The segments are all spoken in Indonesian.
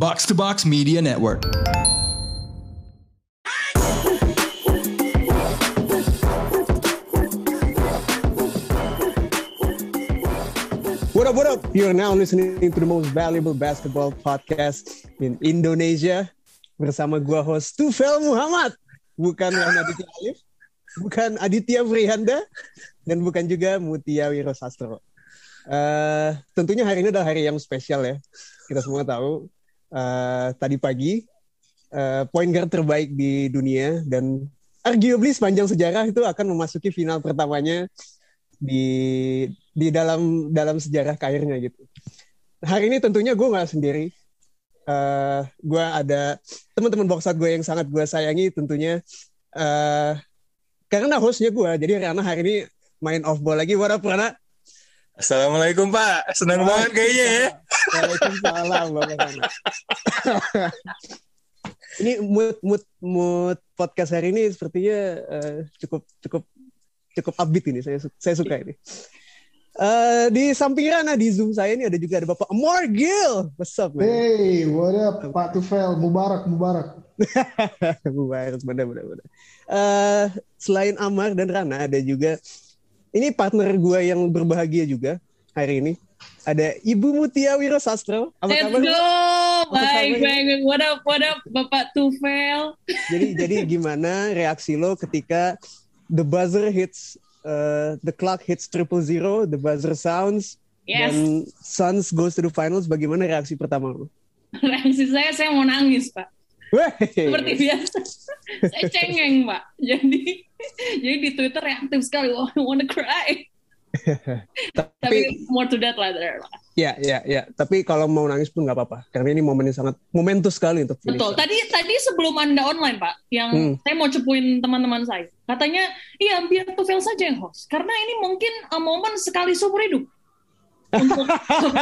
Box to Box Media Network. What up, what up? You're now listening to the most valuable basketball podcast in Indonesia bersama gua host Tufel Muhammad. Bukan Rahmat Aditya Alif, bukan Aditya Frihanda, dan bukan juga Mutia Wiro Sastro. Uh, tentunya hari ini adalah hari yang spesial ya. Kita semua tahu uh, tadi pagi uh, point guard terbaik di dunia dan arguably sepanjang sejarah itu akan memasuki final pertamanya di di dalam dalam sejarah karirnya gitu. Hari ini tentunya gue nggak sendiri. Uh, gue ada teman-teman boxat gue yang sangat gue sayangi tentunya uh, karena hostnya gue. Jadi Rana hari ini main off ball lagi. What up Rana? Assalamualaikum Pak, senang banget kayaknya ya. Waalaikumsalam Bapak Ini mood mood mood podcast hari ini sepertinya uh, cukup cukup cukup upbeat ini. Saya saya suka ini. Uh, di samping Rana di Zoom saya ini ada juga ada Bapak Amor Gil. What's up, man? Hey, what up, Pak Tufel? Mubarak, Mubarak. Mubarak, benar, benar, benar. Uh, selain Amar dan Rana, ada juga ini partner gue yang berbahagia juga hari ini. Ada Ibu Mutia Wiro Sastro. Apa Let's kabar? go, baik, baik. What up, what up, Bapak Tufel? jadi, jadi gimana reaksi lo ketika the buzzer hits uh, the clock hits triple zero, the buzzer sounds, yes. dan Suns goes to the finals. Bagaimana reaksi pertama lo? Reaksi saya, saya mau nangis, Pak. Seperti biasa, saya cengeng, Pak. Jadi, jadi di Twitter reaktif sekali. Oh, I wanna cry. tapi, tapi more to that later lah. Ya, ya, ya. Tapi kalau mau nangis pun nggak apa-apa, karena ini momen yang sangat momentus sekali untuk finish. Betul. Tadi tadi sebelum anda online pak, yang hmm. saya mau cepuin teman-teman saya, katanya, iya biar Tufel saja yang host, karena ini mungkin uh, momen sekali seumur hidup. Untuk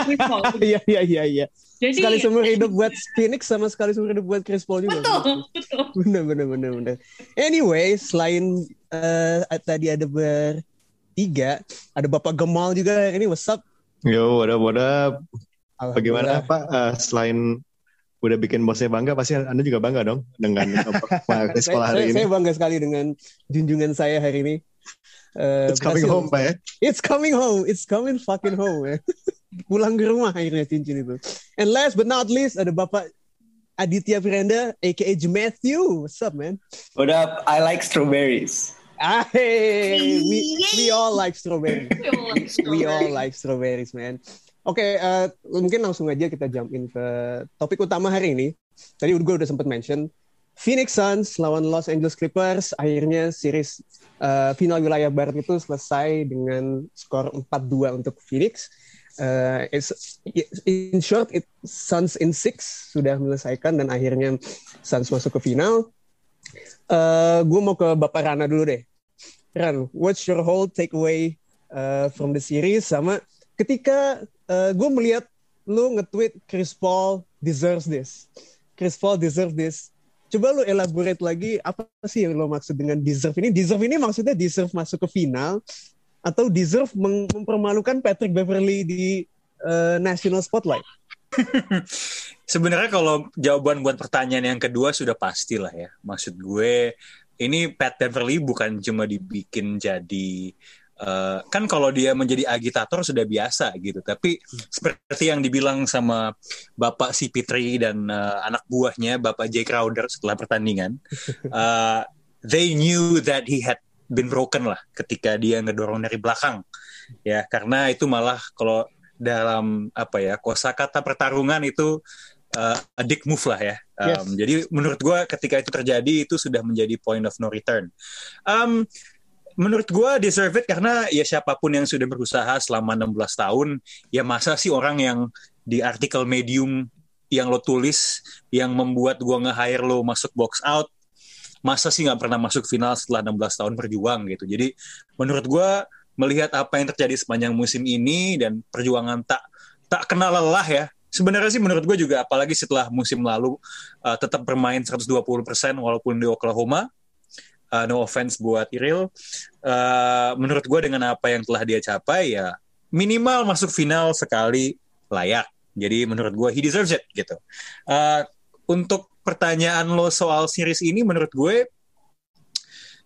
Iya, iya, iya, iya. Jadi, sekali seumur hidup buat Phoenix sama sekali seumur hidup buat Chris Paul juga. Betul, betul. Benar, benar, benar, benar. Anyway, selain uh, tadi ada bertiga, ada Bapak Gemal juga ini. What's up? Yo, what up, what up? Bagaimana Pak? Uh, selain udah bikin bosnya bangga, pasti Anda juga bangga dong dengan sekolah hari saya, ini. Saya bangga sekali dengan junjungan saya hari ini. Uh, It's coming home, Pak ya? It's coming home. It's coming fucking home, ya. Pulang ke rumah akhirnya cincin itu. And last but not least, ada Bapak Aditya Firanda, aka Matthew. What's up, man? What up? I like strawberries. Ah, hey, we we all like strawberries. we all like strawberries, man. Oke, okay, uh, eh, mungkin langsung aja kita jump in ke topik utama hari ini. Tadi gue udah sempat mention Phoenix Suns lawan Los Angeles Clippers. Akhirnya series uh, final wilayah barat itu selesai dengan skor 4-2 untuk Phoenix. Uh, in short, it Suns in six sudah menyelesaikan dan akhirnya Suns masuk ke final. Uh, gue mau ke Bapak Rana dulu deh. Ran, what's your whole takeaway uh, from the series? Sama ketika uh, gue melihat lu nge-tweet Chris Paul deserves this. Chris Paul deserve this. Coba lu elaborate lagi apa sih yang lo maksud dengan deserve ini? Deserve ini maksudnya deserve masuk ke final atau deserve mem mempermalukan Patrick Beverly di uh, national spotlight? Sebenarnya kalau jawaban buat pertanyaan yang kedua sudah pasti lah ya. Maksud gue ini Pat Beverly bukan cuma dibikin jadi uh, kan kalau dia menjadi agitator sudah biasa gitu tapi seperti yang dibilang sama bapak si Pitri dan uh, anak buahnya bapak Jay Crowder setelah pertandingan uh, they knew that he had been broken lah ketika dia ngedorong dari belakang ya karena itu malah kalau dalam apa ya kosakata pertarungan itu uh, a dick move lah ya. Um, yes. Jadi menurut gue ketika itu terjadi itu sudah menjadi point of no return. Um, menurut gue deserve it karena ya siapa pun yang sudah berusaha selama 16 tahun ya masa sih orang yang di artikel medium yang lo tulis yang membuat gue nge-hire lo masuk box out masa sih nggak pernah masuk final setelah 16 tahun berjuang gitu. Jadi menurut gue melihat apa yang terjadi sepanjang musim ini dan perjuangan tak tak kenal lelah ya sebenarnya sih menurut gue juga apalagi setelah musim lalu uh, tetap bermain 120% walaupun di Oklahoma uh, no offense buat Iril uh, menurut gue dengan apa yang telah dia capai ya minimal masuk final sekali layak Jadi menurut gue he deserves it gitu. Uh, untuk pertanyaan lo soal series ini menurut gue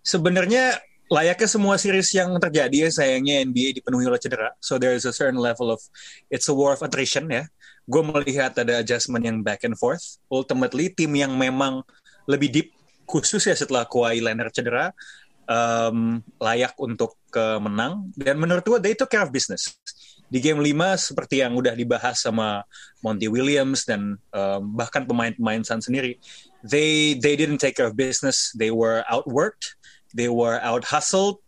sebenarnya layaknya semua series yang terjadi ya sayangnya NBA dipenuhi oleh cedera. So there is a certain level of it's a war of attrition ya. Gue melihat ada adjustment yang back and forth. Ultimately tim yang memang lebih deep khusus ya setelah Kawhi Leonard cedera um, layak untuk ke menang dan menurut gue they took care of business. Di game 5 seperti yang udah dibahas sama Monty Williams dan um, bahkan pemain-pemain Sun sendiri, they they didn't take care of business. They were outworked they were out hustled.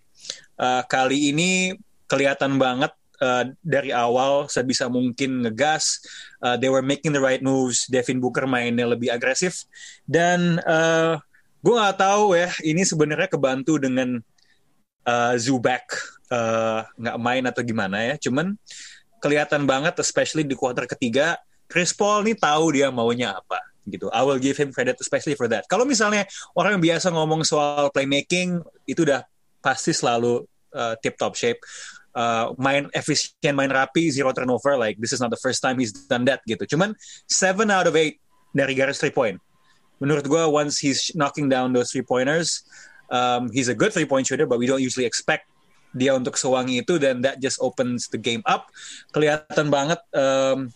Uh, kali ini kelihatan banget uh, dari awal sebisa mungkin ngegas. Uh, they were making the right moves. Devin Booker mainnya lebih agresif dan uh, gue nggak tahu ya ini sebenarnya kebantu dengan uh, Zubac uh, nggak main atau gimana ya. Cuman kelihatan banget, especially di kuarter ketiga, Chris Paul nih tahu dia maunya apa gitu. I will give him credit especially for that. Kalau misalnya orang yang biasa ngomong soal playmaking itu udah pasti selalu uh, tip top shape. Uh, main efisien, main rapi, zero turnover. Like this is not the first time he's done that gitu. Cuman seven out of eight dari garis three point. Menurut gue once he's knocking down those three pointers, um, he's a good three point shooter, but we don't usually expect dia untuk sewangi itu dan that just opens the game up. Kelihatan banget um,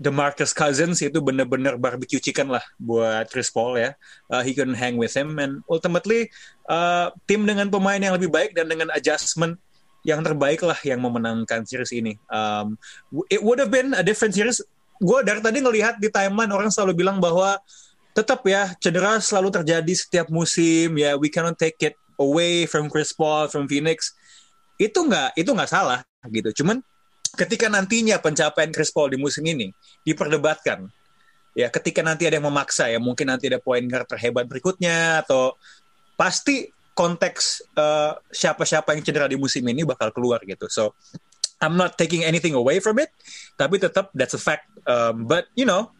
Demarcus Cousins itu bener-bener barbecue chicken lah buat Chris Paul ya. Uh, he couldn't hang with him and ultimately uh, tim dengan pemain yang lebih baik dan dengan adjustment yang terbaik lah yang memenangkan series ini. Um, it would have been a different series. Gue dari tadi ngelihat di timeline orang selalu bilang bahwa tetap ya cedera selalu terjadi setiap musim ya. We cannot take it away from Chris Paul from Phoenix. Itu nggak itu nggak salah gitu. Cuman ketika nantinya pencapaian Chris Paul di musim ini diperdebatkan, ya ketika nanti ada yang memaksa ya mungkin nanti ada poin guard terhebat berikutnya atau pasti konteks uh, siapa-siapa yang cedera di musim ini bakal keluar gitu. So I'm not taking anything away from it, tapi tetap that's a fact. Um, but you know,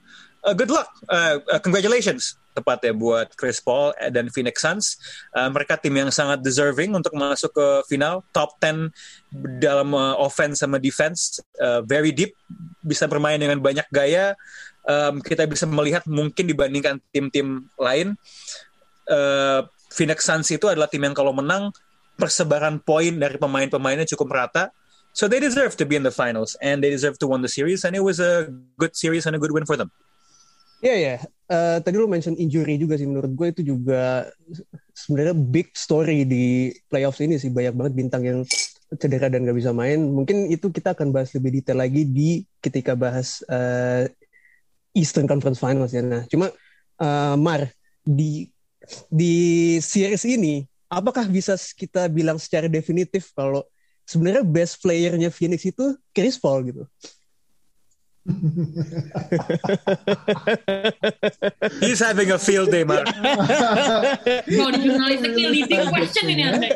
uh, good luck, uh, uh, congratulations tepatnya buat Chris Paul dan Phoenix Suns. Uh, mereka tim yang sangat deserving untuk masuk ke final, top 10 dalam uh, offense sama defense, uh, very deep, bisa bermain dengan banyak gaya. Um, kita bisa melihat mungkin dibandingkan tim-tim lain, uh, Phoenix Suns itu adalah tim yang kalau menang persebaran poin dari pemain-pemainnya cukup merata. So they deserve to be in the finals and they deserve to win the series and it was a good series and a good win for them. Iya ya, uh, tadi lu mention injury juga sih menurut gue itu juga sebenarnya big story di playoffs ini sih banyak banget bintang yang cedera dan gak bisa main. Mungkin itu kita akan bahas lebih detail lagi di ketika bahas uh, Eastern Conference Finals ya. Nah, cuma uh, Mar di di series ini apakah bisa kita bilang secara definitif kalau sebenarnya best playernya Phoenix itu Chris Paul gitu? He's having a field day, Mark. Oh, jurnalistiknya leading question ini Anda.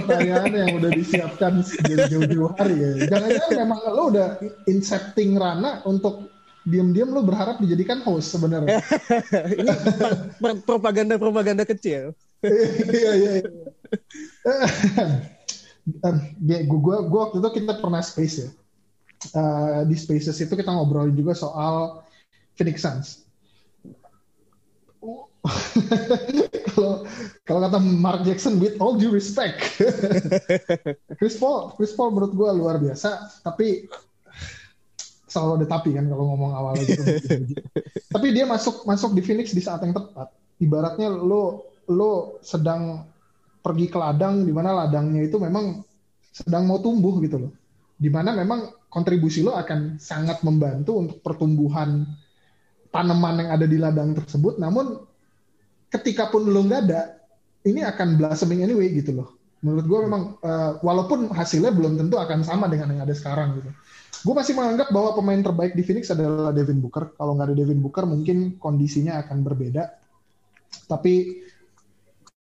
Pertanyaan yang udah disiapkan jauh-jauh hari ya. Jangan-jangan memang lo udah incepting Rana untuk diam-diam lo berharap dijadikan host sebenarnya. ini propaganda-propaganda kecil. Iya, iya, iya. Gue waktu itu kita pernah space ya uh, di Spaces itu kita ngobrol juga soal Phoenix Suns. Kalau kalau kata Mark Jackson with all due respect, Chris Paul, Chris Paul menurut gue luar biasa, tapi selalu ada tapi kan kalau ngomong awal gitu. tapi dia masuk masuk di Phoenix di saat yang tepat. Ibaratnya lo lo sedang pergi ke ladang di mana ladangnya itu memang sedang mau tumbuh gitu loh. Di mana memang kontribusi lo akan sangat membantu untuk pertumbuhan tanaman yang ada di ladang tersebut. Namun ketika pun lo nggak ada, ini akan blossoming anyway gitu loh. Menurut gue memang uh, walaupun hasilnya belum tentu akan sama dengan yang ada sekarang gitu. Gue masih menganggap bahwa pemain terbaik di Phoenix adalah Devin Booker. Kalau nggak ada Devin Booker mungkin kondisinya akan berbeda. Tapi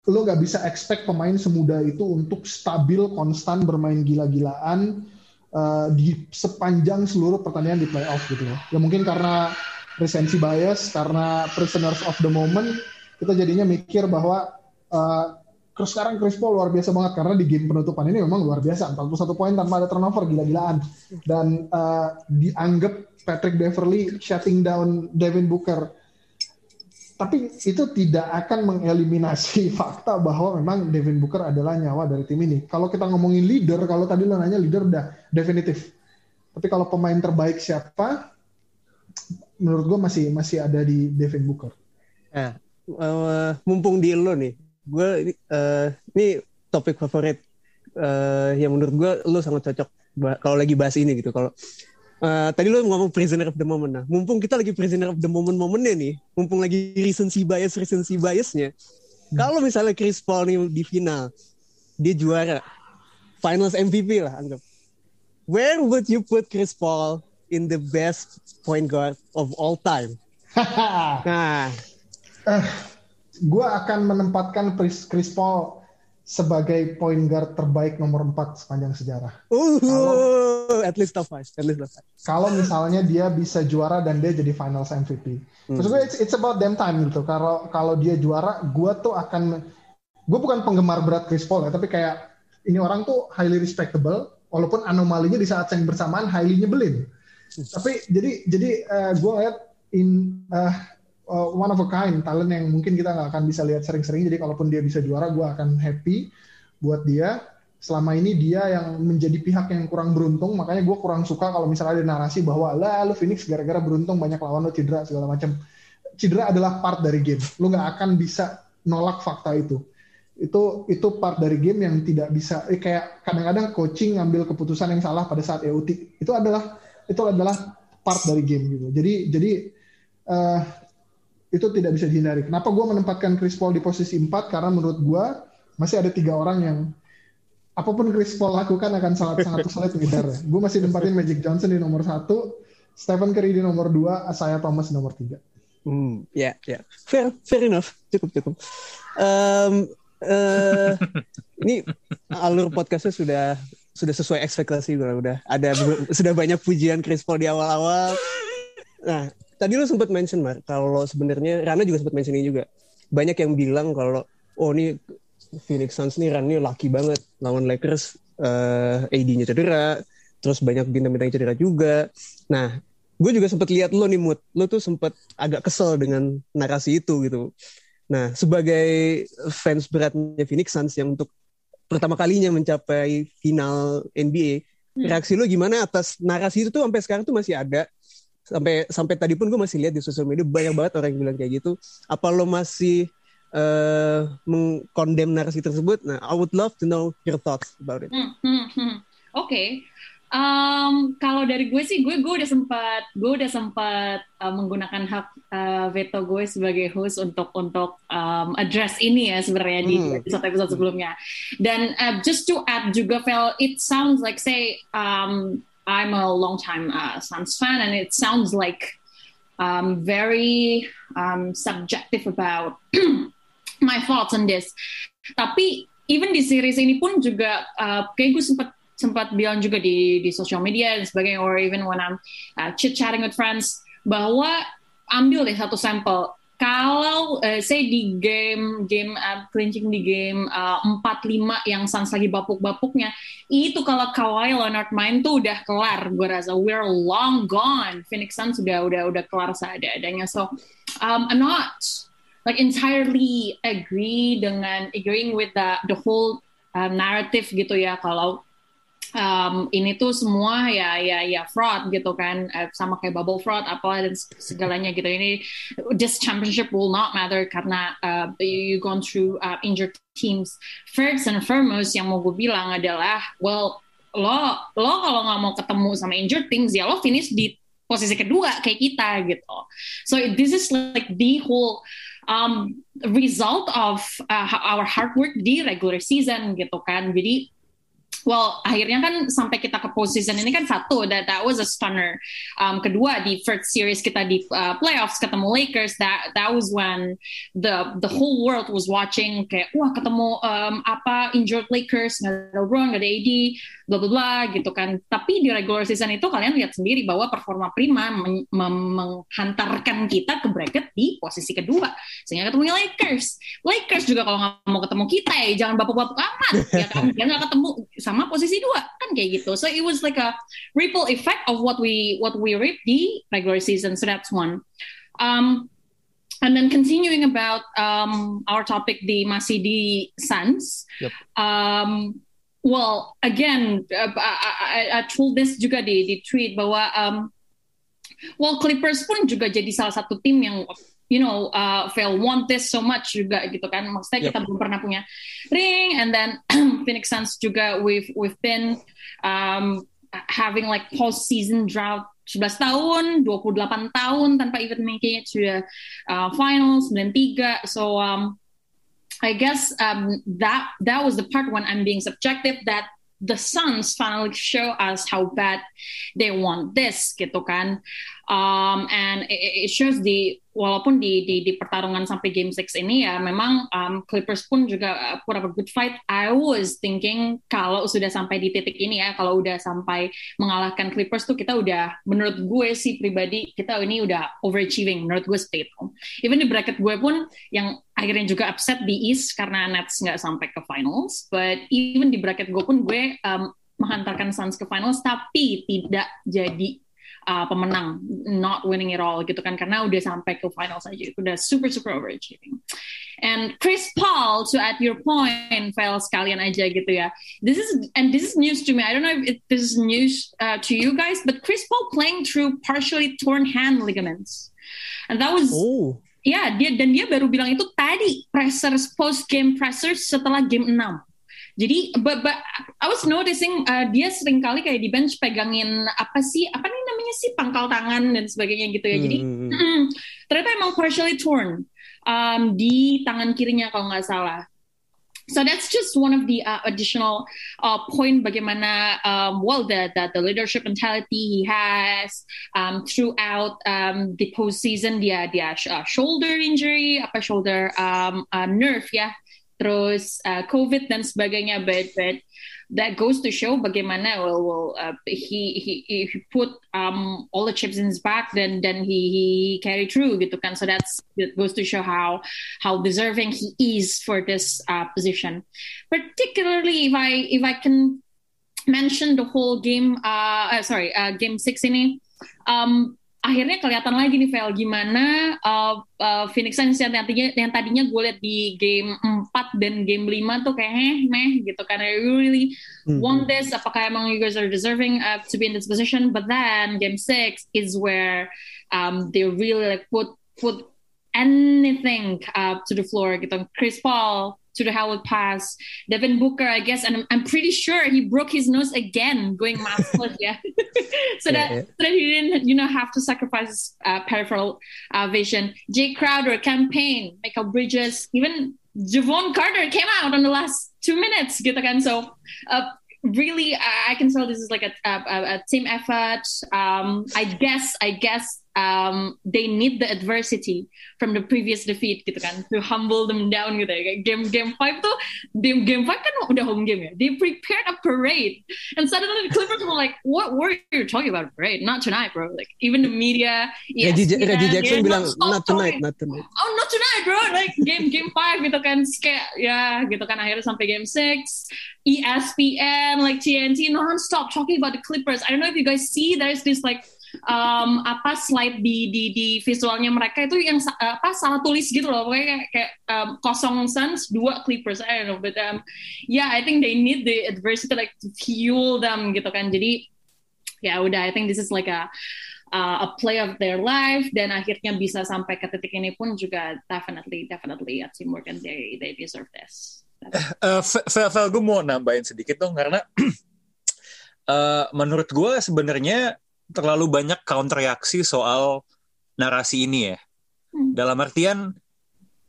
lo nggak bisa expect pemain semudah itu untuk stabil, konstan, bermain gila-gilaan uh, di sepanjang seluruh pertandingan di playoff gitu ya. Ya mungkin karena resensi bias, karena prisoners of the moment, kita jadinya mikir bahwa uh, sekarang Chris Paul luar biasa banget karena di game penutupan ini memang luar biasa 41 poin tanpa ada turnover gila-gilaan dan uh, dianggap Patrick Beverly shutting down Devin Booker tapi itu tidak akan mengeliminasi fakta bahwa memang Devin Booker adalah nyawa dari tim ini. Kalau kita ngomongin leader, kalau tadi lo nanya leader udah definitif. Tapi kalau pemain terbaik siapa, menurut gue masih masih ada di Devin Booker. Nah, uh, mumpung di lo nih, gue uh, ini topik favorit uh, yang menurut gue lo sangat cocok kalau lagi bahas ini gitu. Kalau uh, tadi lo ngomong prisoner of the moment. Nah, mumpung kita lagi prisoner of the moment momennya nih, mumpung lagi recency bias recency biasnya. Hmm. Kalau misalnya Chris Paul nih di final, dia juara, finals MVP lah anggap. Where would you put Chris Paul in the best point guard of all time? nah, uh, gue akan menempatkan Chris, Chris Paul sebagai point guard terbaik nomor 4 sepanjang sejarah. Uh, kalau, at least top 5. At least top 5. Kalau misalnya dia bisa juara dan dia jadi finals MVP. Hmm. Terus gue it's, it's about them time gitu. Kalau kalau dia juara, gue tuh akan gue bukan penggemar berat Chris Paul ya, tapi kayak ini orang tuh highly respectable walaupun anomalinya di saat yang bersamaan highly nyebelin. Hmm. Tapi jadi jadi uh, gue lihat in uh, uh, one of a kind talent yang mungkin kita nggak akan bisa lihat sering-sering. Jadi kalaupun dia bisa juara gue akan happy buat dia. Selama ini dia yang menjadi pihak yang kurang beruntung makanya gue kurang suka kalau misalnya ada narasi bahwa lah lu Phoenix gara-gara beruntung banyak lawan lo cedera segala macam. Cedera adalah part dari game. Lu nggak akan bisa nolak fakta itu. Itu itu part dari game yang tidak bisa eh, kayak kadang-kadang coaching ngambil keputusan yang salah pada saat EUT itu adalah itu adalah part dari game gitu. Jadi jadi uh, itu tidak bisa dihindari. Kenapa gue menempatkan Chris Paul di posisi 4? Karena menurut gue masih ada tiga orang yang apa pun Chris Paul lakukan akan sangat sangat sulit menghindar. Gue masih nempatin Magic Johnson di nomor satu, Stephen Curry di nomor dua, Asaya Thomas di nomor tiga. Hmm, ya, yeah, ya, yeah. fair, fair enough, cukup cukup. Um, uh, ini alur podcastnya sudah sudah sesuai ekspektasi gue udah ada sudah banyak pujian Chris Paul di awal-awal. Nah, tadi lo sempat mention Mar kalau sebenarnya Rana juga sempat mention ini juga. Banyak yang bilang kalau oh ini Phoenix Suns nih Rana laki banget. Lawan Lakers uh, eh, AD-nya cedera terus banyak bintang-bintang cedera juga. Nah gue juga sempat lihat lo nih mood lo tuh sempat agak kesel dengan narasi itu gitu. Nah sebagai fans beratnya Phoenix Suns yang untuk pertama kalinya mencapai final NBA hmm. reaksi lo gimana atas narasi itu tuh sampai sekarang tuh masih ada sampai sampai tadi pun gue masih lihat di sosial media banyak banget orang yang bilang kayak gitu apa lo masih uh, mengkondem narasi tersebut nah I would love to know your thoughts about it hmm, hmm, hmm. oke okay. um, kalau dari gue sih gue gue udah sempat gue udah sempat uh, menggunakan hak uh, veto gue sebagai host untuk untuk um, address ini ya sebenarnya hmm. di episode episode sebelumnya dan uh, just to add juga Vel it sounds like say um, I'm a longtime uh, Suns fan, and it sounds like um, very um, subjective about my thoughts on this. Tapi even di series ini pun juga uh, kayak gue sempat sempat bilang juga di di social media dan sebagainya, or even when I'm uh, chit chatting with friends bahwa ambil deh satu sampel kalau uh, saya di game game uh, clinching di game uh, 4-5 yang Suns lagi bapuk-bapuknya itu kalau Kawhi Leonard main tuh udah kelar gue rasa. We're long gone. Phoenix Suns sudah udah udah kelar seadanya. So um, I'm not like entirely agree dengan agreeing with the the whole uh, narrative gitu ya. Kalau um, ini tuh semua ya ya ya fraud gitu kan. Uh, sama kayak bubble fraud apa dan segalanya gitu. Ini this championship will not matter karena uh, you, you gone through uh, injured teams. First and foremost yang mau gue bilang adalah well lo lo kalau nggak mau ketemu sama injured teams ya lo finish di posisi kedua kayak kita gitu. So this is like the whole um, result of uh, our hard work di regular season gitu kan. Jadi well akhirnya kan sampai kita ke postseason ini kan satu that that was a stunner. Um, kedua di first series kita di uh, playoffs ketemu Lakers that that was when the the whole world was watching kayak wah ketemu um, apa injured Lakers nggak ada LeBron nggak ada AD bla bla bla gitu kan. Tapi di regular season itu kalian lihat sendiri bahwa performa prima men menghantarkan kita ke bracket di posisi kedua sehingga ketemu Lakers. Lakers juga kalau nggak mau ketemu kita ya jangan bapak-bapak amat ya kan dia nggak ketemu sama posisi dua kan kayak gitu. So it was like a ripple effect of what we what we reap di regular season. So that's one. Um, and then continuing about um, our topic the masih di Suns. Yep. Um, well, again, uh, I, I, I juga di di tweet bahwa um, well Clippers pun juga jadi salah satu tim yang you know uh, fail want this so much juga gitu kan maksudnya yep. kita belum pernah punya ring and then Phoenix Suns juga we've we've been um, having like post season drought 11 tahun, 28 tahun tanpa even making it to the uh, finals, 93. So um, I guess um, that that was the part when I'm being subjective that the Suns finally show us how bad they want this gitu kan. Um, and it, it shows the walaupun di, di di pertarungan sampai game 6 ini ya memang um, Clippers pun juga uh, put up a good fight. I was thinking kalau sudah sampai di titik ini ya, kalau udah sampai mengalahkan Clippers tuh kita udah menurut gue sih pribadi kita ini udah overachieving menurut gue seperti itu. Even di bracket gue pun yang akhirnya juga upset di East karena Nets nggak sampai ke finals, but even di bracket gue pun gue um, menghantarkan Suns ke finals tapi tidak jadi uh, pemenang not winning it all gitu kan. Karena udah sampai ke final saja itu udah super super overachieving. And Chris Paul to at your point file sekalian aja gitu ya. This is and this is news to me. I don't know if it, this is news uh, to you guys but Chris Paul playing through partially torn hand ligaments. And that was oh. Ya, dia dan dia baru bilang itu tadi pressers post game pressers setelah game 6 jadi, but, but I was noticing uh, dia sering kali kayak di bench pegangin apa sih, apa nih namanya sih pangkal tangan dan sebagainya gitu ya. Jadi hmm. mm, ternyata emang partially torn um, di tangan kirinya kalau nggak salah. So that's just one of the uh, additional uh, point bagaimana um, well the, the the leadership mentality he has um, throughout um, the postseason dia dia uh, shoulder injury apa shoulder um, uh, nerve ya terus uh, COVID dan sebagainya. But, but that goes to show bagaimana well, well uh, he, he he put um, all the chips in his back, then then he he carry through gitu kan. So that's that goes to show how how deserving he is for this uh, position. Particularly if I if I can mention the whole game, uh, uh sorry, uh, game six ini. Um, akhirnya kelihatan lagi nih Vel gimana uh, uh, Phoenix Suns yang tadinya yang tadinya gue lihat di game 4 dan game 5 tuh kayak heh meh gitu karena you really mm-hmm. want this. Apakah emang you guys are deserving uh, to be in this position? But then game 6 is where um, they really like put put anything uh, to the floor gitu. Chris Paul to the Howard pass. Devin Booker, I guess, and I'm, I'm pretty sure he broke his nose again going maskless, yeah. so yeah, that yeah. so that he didn't, you know, have to sacrifice his uh, peripheral uh, vision. Jay Crowder, campaign, Michael Bridges, even Javon Carter came out on the last two minutes, gitu kan. So uh, really, I can tell this is like a, a, a team effort. Um, I guess, I guess um, they need the adversity from the previous defeat gitu kan to humble them down gitu ya. Game game five tuh game game five kan udah home game ya. They prepared a parade and suddenly the Clippers were like, what were you talking about parade? Not tonight, bro. Like even the media. Yes, Reggie, Reggie Jackson bilang not tonight, not tonight. Oh not tonight, bro. Like game game five gitu kan kayak ya gitu kan akhirnya sampai game six. ESPN like TNT non-stop talking about the Clippers. I don't know if you guys see there's this like um, apa slide di di di visualnya mereka itu yang apa salah tulis gitu loh. Pokoknya kayak, kayak um, kosong Suns dua Clippers. I don't know but um, yeah I think they need the adversity like to fuel them gitu kan. Jadi ya udah I think this is like a uh, a play of their life. Dan akhirnya bisa sampai ke titik ini pun juga definitely definitely a teamwork and they they deserve this. Uh, Vel, gue mau nambahin sedikit dong karena uh, menurut gue sebenarnya terlalu banyak counter reaksi soal narasi ini ya. Hmm. Dalam artian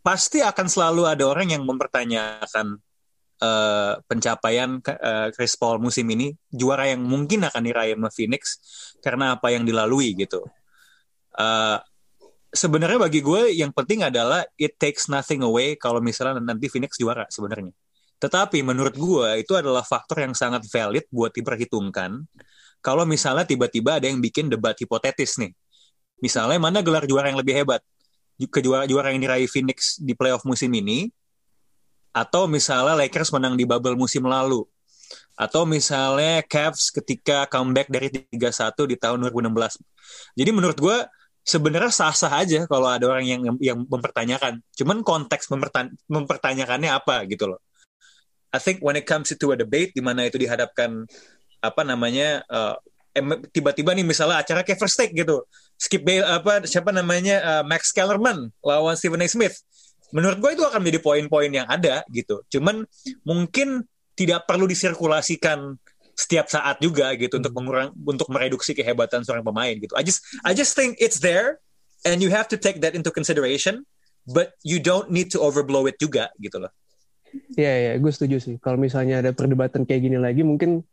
pasti akan selalu ada orang yang mempertanyakan uh, pencapaian uh, Chris Paul musim ini, juara yang mungkin akan diraih sama Phoenix karena apa yang dilalui gitu. Uh, sebenarnya bagi gue yang penting adalah it takes nothing away kalau misalnya nanti Phoenix juara sebenarnya. Tetapi menurut gue itu adalah faktor yang sangat valid buat diperhitungkan. Kalau misalnya tiba-tiba ada yang bikin debat hipotetis nih. Misalnya mana gelar juara yang lebih hebat? Kejuara-juara yang diraih Phoenix di playoff musim ini atau misalnya Lakers menang di bubble musim lalu atau misalnya Cavs ketika comeback dari 3-1 di tahun 2016. Jadi menurut gue sebenarnya sah-sah aja kalau ada orang yang yang mempertanyakan. Cuman konteks mempertanya, mempertanyakannya apa gitu loh. I think when it comes to a debate di mana itu dihadapkan apa namanya uh, tiba-tiba nih misalnya acara kayak first take gitu. Skip Bale apa siapa namanya uh, Max Kellerman lawan Stephen A. Smith. Menurut gue itu akan menjadi poin-poin yang ada gitu. Cuman mungkin tidak perlu disirkulasikan setiap saat juga gitu hmm. untuk mengurang untuk mereduksi kehebatan seorang pemain gitu. I just I just think it's there and you have to take that into consideration but you don't need to overblow it juga gitu loh. Iya yeah, ya, yeah, gue setuju sih. Kalau misalnya ada perdebatan kayak gini lagi mungkin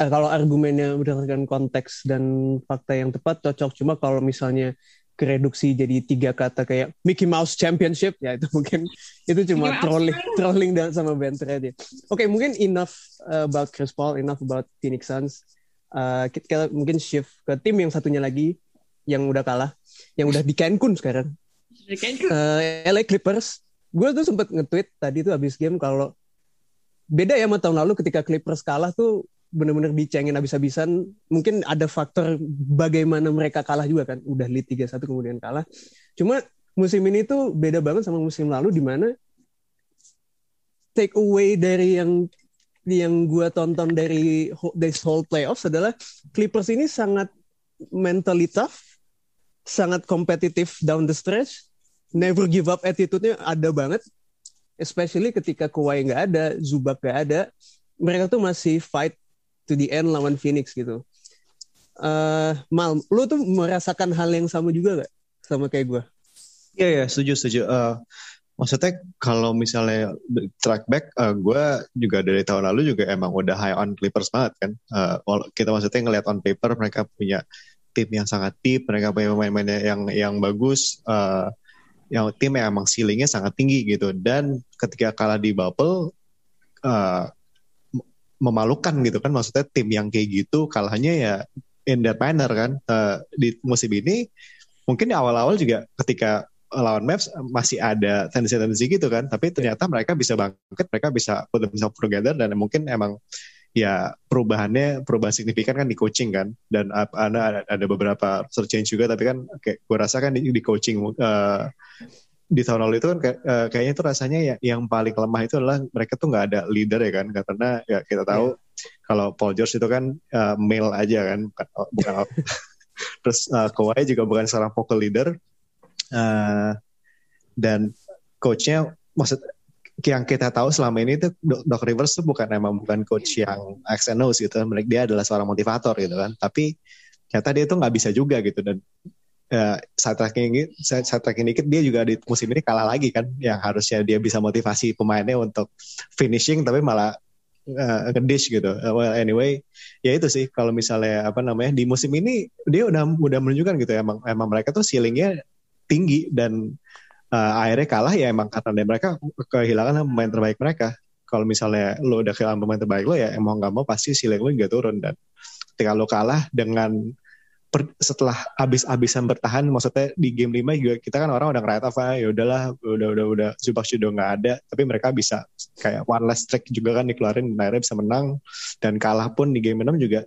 eh, kalau argumennya berdasarkan konteks dan fakta yang tepat cocok. Cuma kalau misalnya kereduksi jadi tiga kata kayak Mickey Mouse Championship ya itu mungkin itu cuma trolling trolling dan sama banter aja. Oke okay, mungkin enough uh, about Chris Paul, enough about Phoenix Suns. Uh, kita mungkin shift ke tim yang satunya lagi yang udah kalah, yang udah di Cancun sekarang. Uh, LA Clippers. Gue tuh sempat nge-tweet tadi tuh abis game kalau beda ya sama tahun lalu ketika Clippers kalah tuh benar-benar dicengin habis-habisan. Mungkin ada faktor bagaimana mereka kalah juga kan. Udah lead 3-1 kemudian kalah. Cuma musim ini tuh beda banget sama musim lalu di mana take away dari yang yang gue tonton dari this whole playoffs adalah Clippers ini sangat mentally tough, sangat kompetitif down the stretch, never give up attitude-nya ada banget, especially ketika Kawhi nggak ada, Zubac nggak ada, mereka tuh masih fight to the end lawan Phoenix gitu. Uh, Mal, lu tuh merasakan hal yang sama juga gak sama kayak gue? Iya ya, setuju setuju. Uh, maksudnya kalau misalnya track back, uh, gue juga dari tahun lalu juga emang udah high on Clippers banget kan. Uh, kita maksudnya ngeliat on paper mereka punya tim yang sangat deep, mereka punya pemain-pemain yang yang bagus, uh, yang tim yang emang ceilingnya sangat tinggi gitu. Dan ketika kalah di bubble, uh, memalukan gitu kan. Maksudnya tim yang kayak gitu kalahnya ya in that manner kan. Uh, di musim ini mungkin di awal-awal juga ketika lawan Mavs masih ada tendensi-tendensi gitu kan. Tapi ternyata mereka bisa bangkit mereka bisa put themselves together dan mungkin emang ya perubahannya perubahan signifikan kan di coaching kan. Dan ada ada beberapa search change juga tapi kan kayak gue rasa kan di, di coaching uh, di tahun lalu itu kan kayak, uh, kayaknya itu rasanya ya, yang paling lemah itu adalah mereka tuh nggak ada leader ya kan karena ya kita tahu yeah. kalau Paul George itu kan uh, male aja kan bukan, oh, bukan terus uh, Kawhi juga bukan seorang vocal leader. Uh, dan coachnya maksud yang kita tahu selama ini tuh Doc Rivers tuh bukan emang bukan coach yang X and O's gitu mereka dia adalah seorang motivator gitu kan. Tapi ternyata dia tuh nggak bisa juga gitu dan uh, saat tracking saat, dikit dia juga di musim ini kalah lagi kan yang harusnya dia bisa motivasi pemainnya untuk finishing tapi malah uh, ngedish gitu. Uh, well anyway, ya itu sih kalau misalnya apa namanya di musim ini dia udah udah menunjukkan gitu ya emang emang mereka tuh ceilingnya tinggi dan uh, akhirnya kalah ya emang karena mereka kehilangan pemain terbaik mereka. Kalau misalnya lo udah kehilangan pemain terbaik lo ya emang nggak mau pasti ceiling lo juga turun dan ketika lo kalah dengan per, setelah abis-abisan bertahan maksudnya di game 5 juga kita kan orang udah ngerasa apa ya udahlah udah udah udah Zubac sudah nggak ada. Tapi mereka bisa kayak one last trick juga kan dikeluarin akhirnya bisa menang. Dan kalah pun di game 6 juga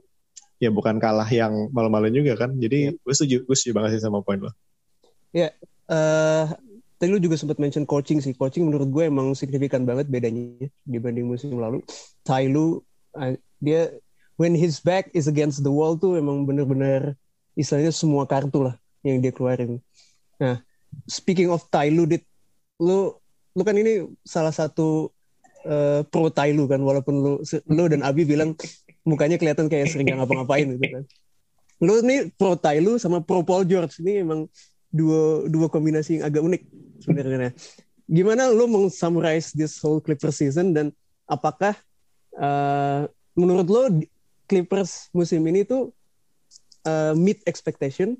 ya bukan kalah yang malu-maluin juga kan. Jadi gue setuju gue setuju banget sih sama poin lo. Ya uh, tadi lu juga sempat mention coaching sih. Coaching menurut gue emang signifikan banget bedanya dibanding musim lalu. Tai Lu uh, dia when his back is against the wall tuh emang bener-bener istilahnya semua kartu lah yang dia keluarin. Nah, speaking of Tai Lu, dit, lu lu kan ini salah satu uh, pro Lu kan, walaupun lu lu dan Abi bilang mukanya kelihatan kayak sering ngapa-ngapain gitu kan. Lu nih pro Lu sama pro Paul George ini emang dua dua kombinasi yang agak unik sebenarnya. Gimana lu summarize this whole Clippers season dan apakah uh, menurut lo Clippers musim ini tuh uh, meet expectation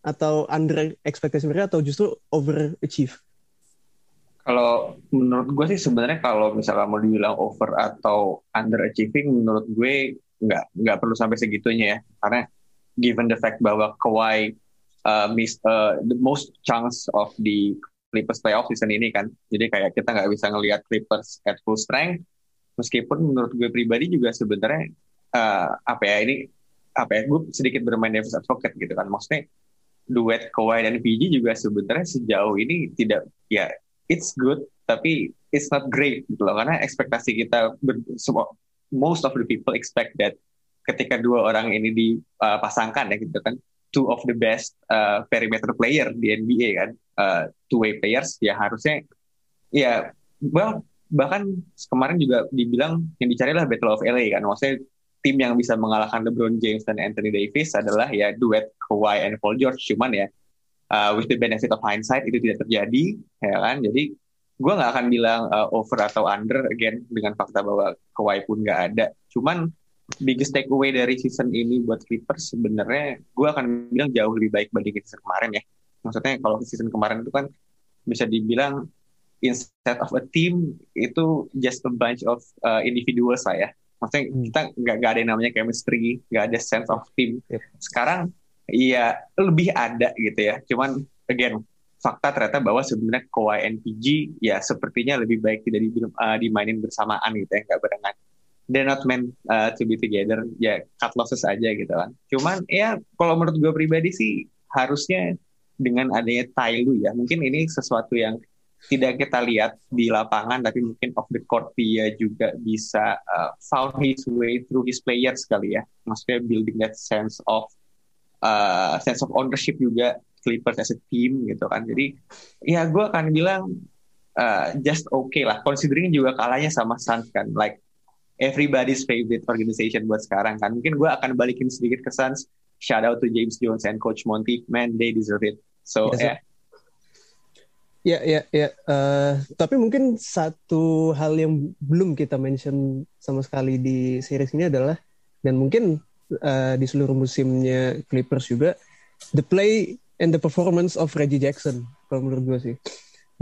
atau under expectation mereka atau justru overachieve? Kalau menurut gue sih sebenarnya kalau misalnya mau dibilang over atau underachieving, menurut gue nggak nggak perlu sampai segitunya ya. Karena given the fact bahwa Kawhi uh, miss uh, the most chance of the Clippers playoff season ini kan, jadi kayak kita nggak bisa ngelihat Clippers at full strength. Meskipun menurut gue pribadi juga sebenarnya uh, apa ya ini apa ya gue sedikit bermain devil's advocate gitu kan. Maksudnya duet Kawhi dan PG juga sebenarnya sejauh ini tidak ya it's good tapi it's not great gitu loh karena ekspektasi kita semua most of the people expect that ketika dua orang ini dipasangkan uh, ya gitu kan two of the best uh, perimeter player di NBA kan uh, two way players ya harusnya ya well bahkan kemarin juga dibilang yang dicari adalah Battle of LA kan maksudnya tim yang bisa mengalahkan LeBron James dan Anthony Davis adalah ya duet Kawhi and Paul George. Cuman ya uh, with the benefit of hindsight itu tidak terjadi ya kan? Jadi gue nggak akan bilang uh, over atau under again dengan fakta bahwa Kawhi pun nggak ada. Cuman biggest takeaway dari season ini buat Clippers sebenarnya gue akan bilang jauh lebih baik bandingin season kemarin ya. Maksudnya kalau season kemarin itu kan bisa dibilang instead of a team itu just a bunch of uh, individuals lah ya maksudnya hmm. kita nggak ada yang namanya chemistry nggak ada sense of team yep. sekarang Iya, lebih ada gitu ya. Cuman again, fakta ternyata bahwa sebenarnya Kawhi NPG ya sepertinya lebih baik tidak di, uh, dimainin bersamaan gitu ya, nggak barengan. They're not meant uh, to be together, ya cut losses aja gitu kan. Cuman ya kalau menurut gue pribadi sih harusnya dengan adanya Tailu ya, mungkin ini sesuatu yang tidak kita lihat di lapangan tapi mungkin off the court dia juga bisa uh, found his way through his players kali ya maksudnya building that sense of uh, sense of ownership juga Clippers as a team gitu kan. Jadi ya gue akan bilang uh, just okay lah. Considering juga kalahnya sama Suns kan, like everybody's favorite organization buat sekarang kan. Mungkin gue akan balikin sedikit ke Suns. Shout out to James Jones and Coach Monty, man, they deserve it. So yes, yeah. Ya, ya, ya. Uh, tapi mungkin satu hal yang belum kita mention sama sekali di series ini adalah, dan mungkin uh, di seluruh musimnya Clippers juga the play and the performance of Reggie Jackson kalau menurut gue sih.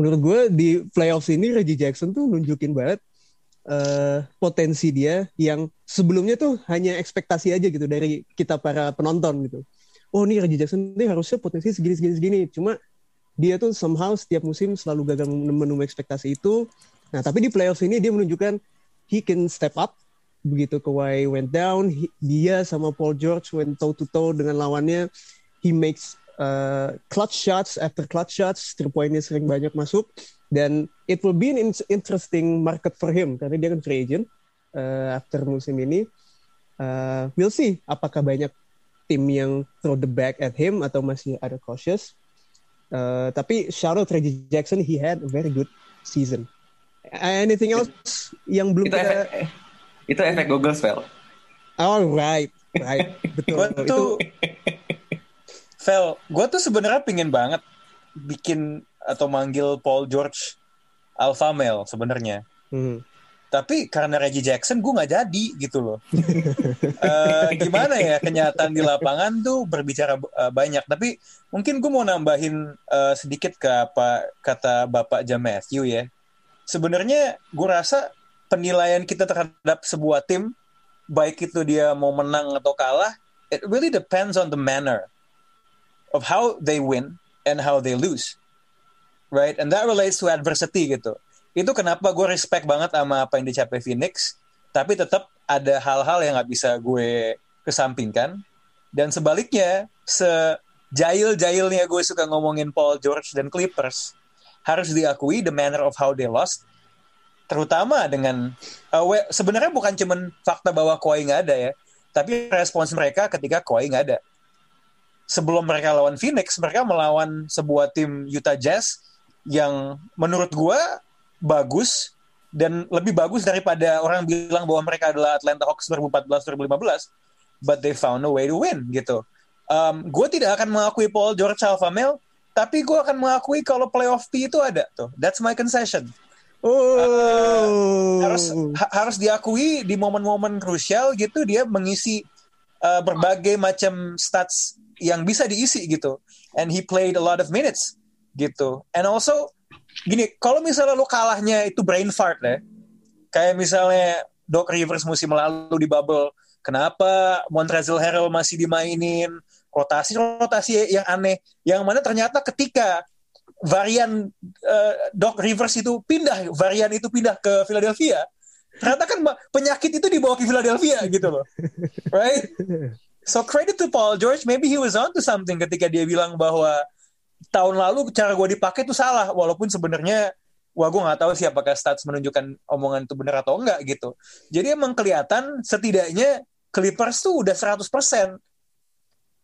Menurut gue di playoffs ini Reggie Jackson tuh nunjukin banget uh, potensi dia yang sebelumnya tuh hanya ekspektasi aja gitu dari kita para penonton gitu. Oh nih Reggie Jackson ini harusnya potensi segini segini segini. Cuma dia tuh somehow setiap musim selalu gagal memenuhi ekspektasi itu nah tapi di playoffs ini dia menunjukkan he can step up begitu Kawhi went down, he, dia sama Paul George went toe to toe dengan lawannya. He makes uh, clutch shots after clutch shots, three pointnya sering banyak masuk. Dan it will be an interesting market for him karena dia kan free agent uh, after musim ini. Uh, we'll see apakah banyak tim yang throw the back at him atau masih ada cautious. Uh, tapi shout out Reggie Jackson, he had a very good season. Anything else yang belum kita efek, itu efek Google Spell. Oh right, right, betul. Gua tuh, Vel, gue tuh sebenarnya pingin banget bikin atau manggil Paul George alpha male sebenarnya. Hmm. Tapi karena Reggie Jackson gue nggak jadi gitu loh. uh, gimana ya kenyataan di lapangan tuh berbicara uh, banyak. Tapi mungkin gue mau nambahin uh, sedikit ke apa kata Bapak Jam Matthew ya. Sebenarnya gue rasa penilaian kita terhadap sebuah tim baik itu dia mau menang atau kalah it really depends on the manner of how they win and how they lose right and that relates to adversity gitu itu kenapa gue respect banget sama apa yang dicapai Phoenix tapi tetap ada hal-hal yang nggak bisa gue kesampingkan dan sebaliknya sejail-jailnya gue suka ngomongin Paul George dan Clippers harus diakui the manner of how they lost terutama dengan uh, sebenarnya bukan cuman fakta bahwa Kawhi nggak ada ya, tapi respons mereka ketika Kawhi nggak ada. Sebelum mereka lawan Phoenix, mereka melawan sebuah tim Utah Jazz yang menurut gue bagus dan lebih bagus daripada orang bilang bahwa mereka adalah Atlanta Hawks 2014-2015, but they found a way to win gitu. Um, gue tidak akan mengakui Paul George alpha male, tapi gue akan mengakui kalau playoff P itu ada tuh. That's my concession. Oh. Uh, harus ha harus diakui di momen-momen krusial gitu dia mengisi uh, berbagai macam stats yang bisa diisi gitu. And he played a lot of minutes gitu. And also gini, kalau misalnya lo kalahnya itu brain fart ya, kayak misalnya Doc Rivers musim lalu di bubble, kenapa Montrezl Harrell masih dimainin, rotasi-rotasi yang aneh, yang mana ternyata ketika varian uh, Doc Rivers itu pindah, varian itu pindah ke Philadelphia, ternyata kan penyakit itu dibawa ke Philadelphia gitu loh, right? So credit to Paul George, maybe he was on to something ketika dia bilang bahwa tahun lalu cara gue dipakai itu salah walaupun sebenarnya wah gue nggak tahu sih apakah stats menunjukkan omongan itu benar atau enggak gitu. Jadi emang kelihatan setidaknya Clippers tuh udah 100%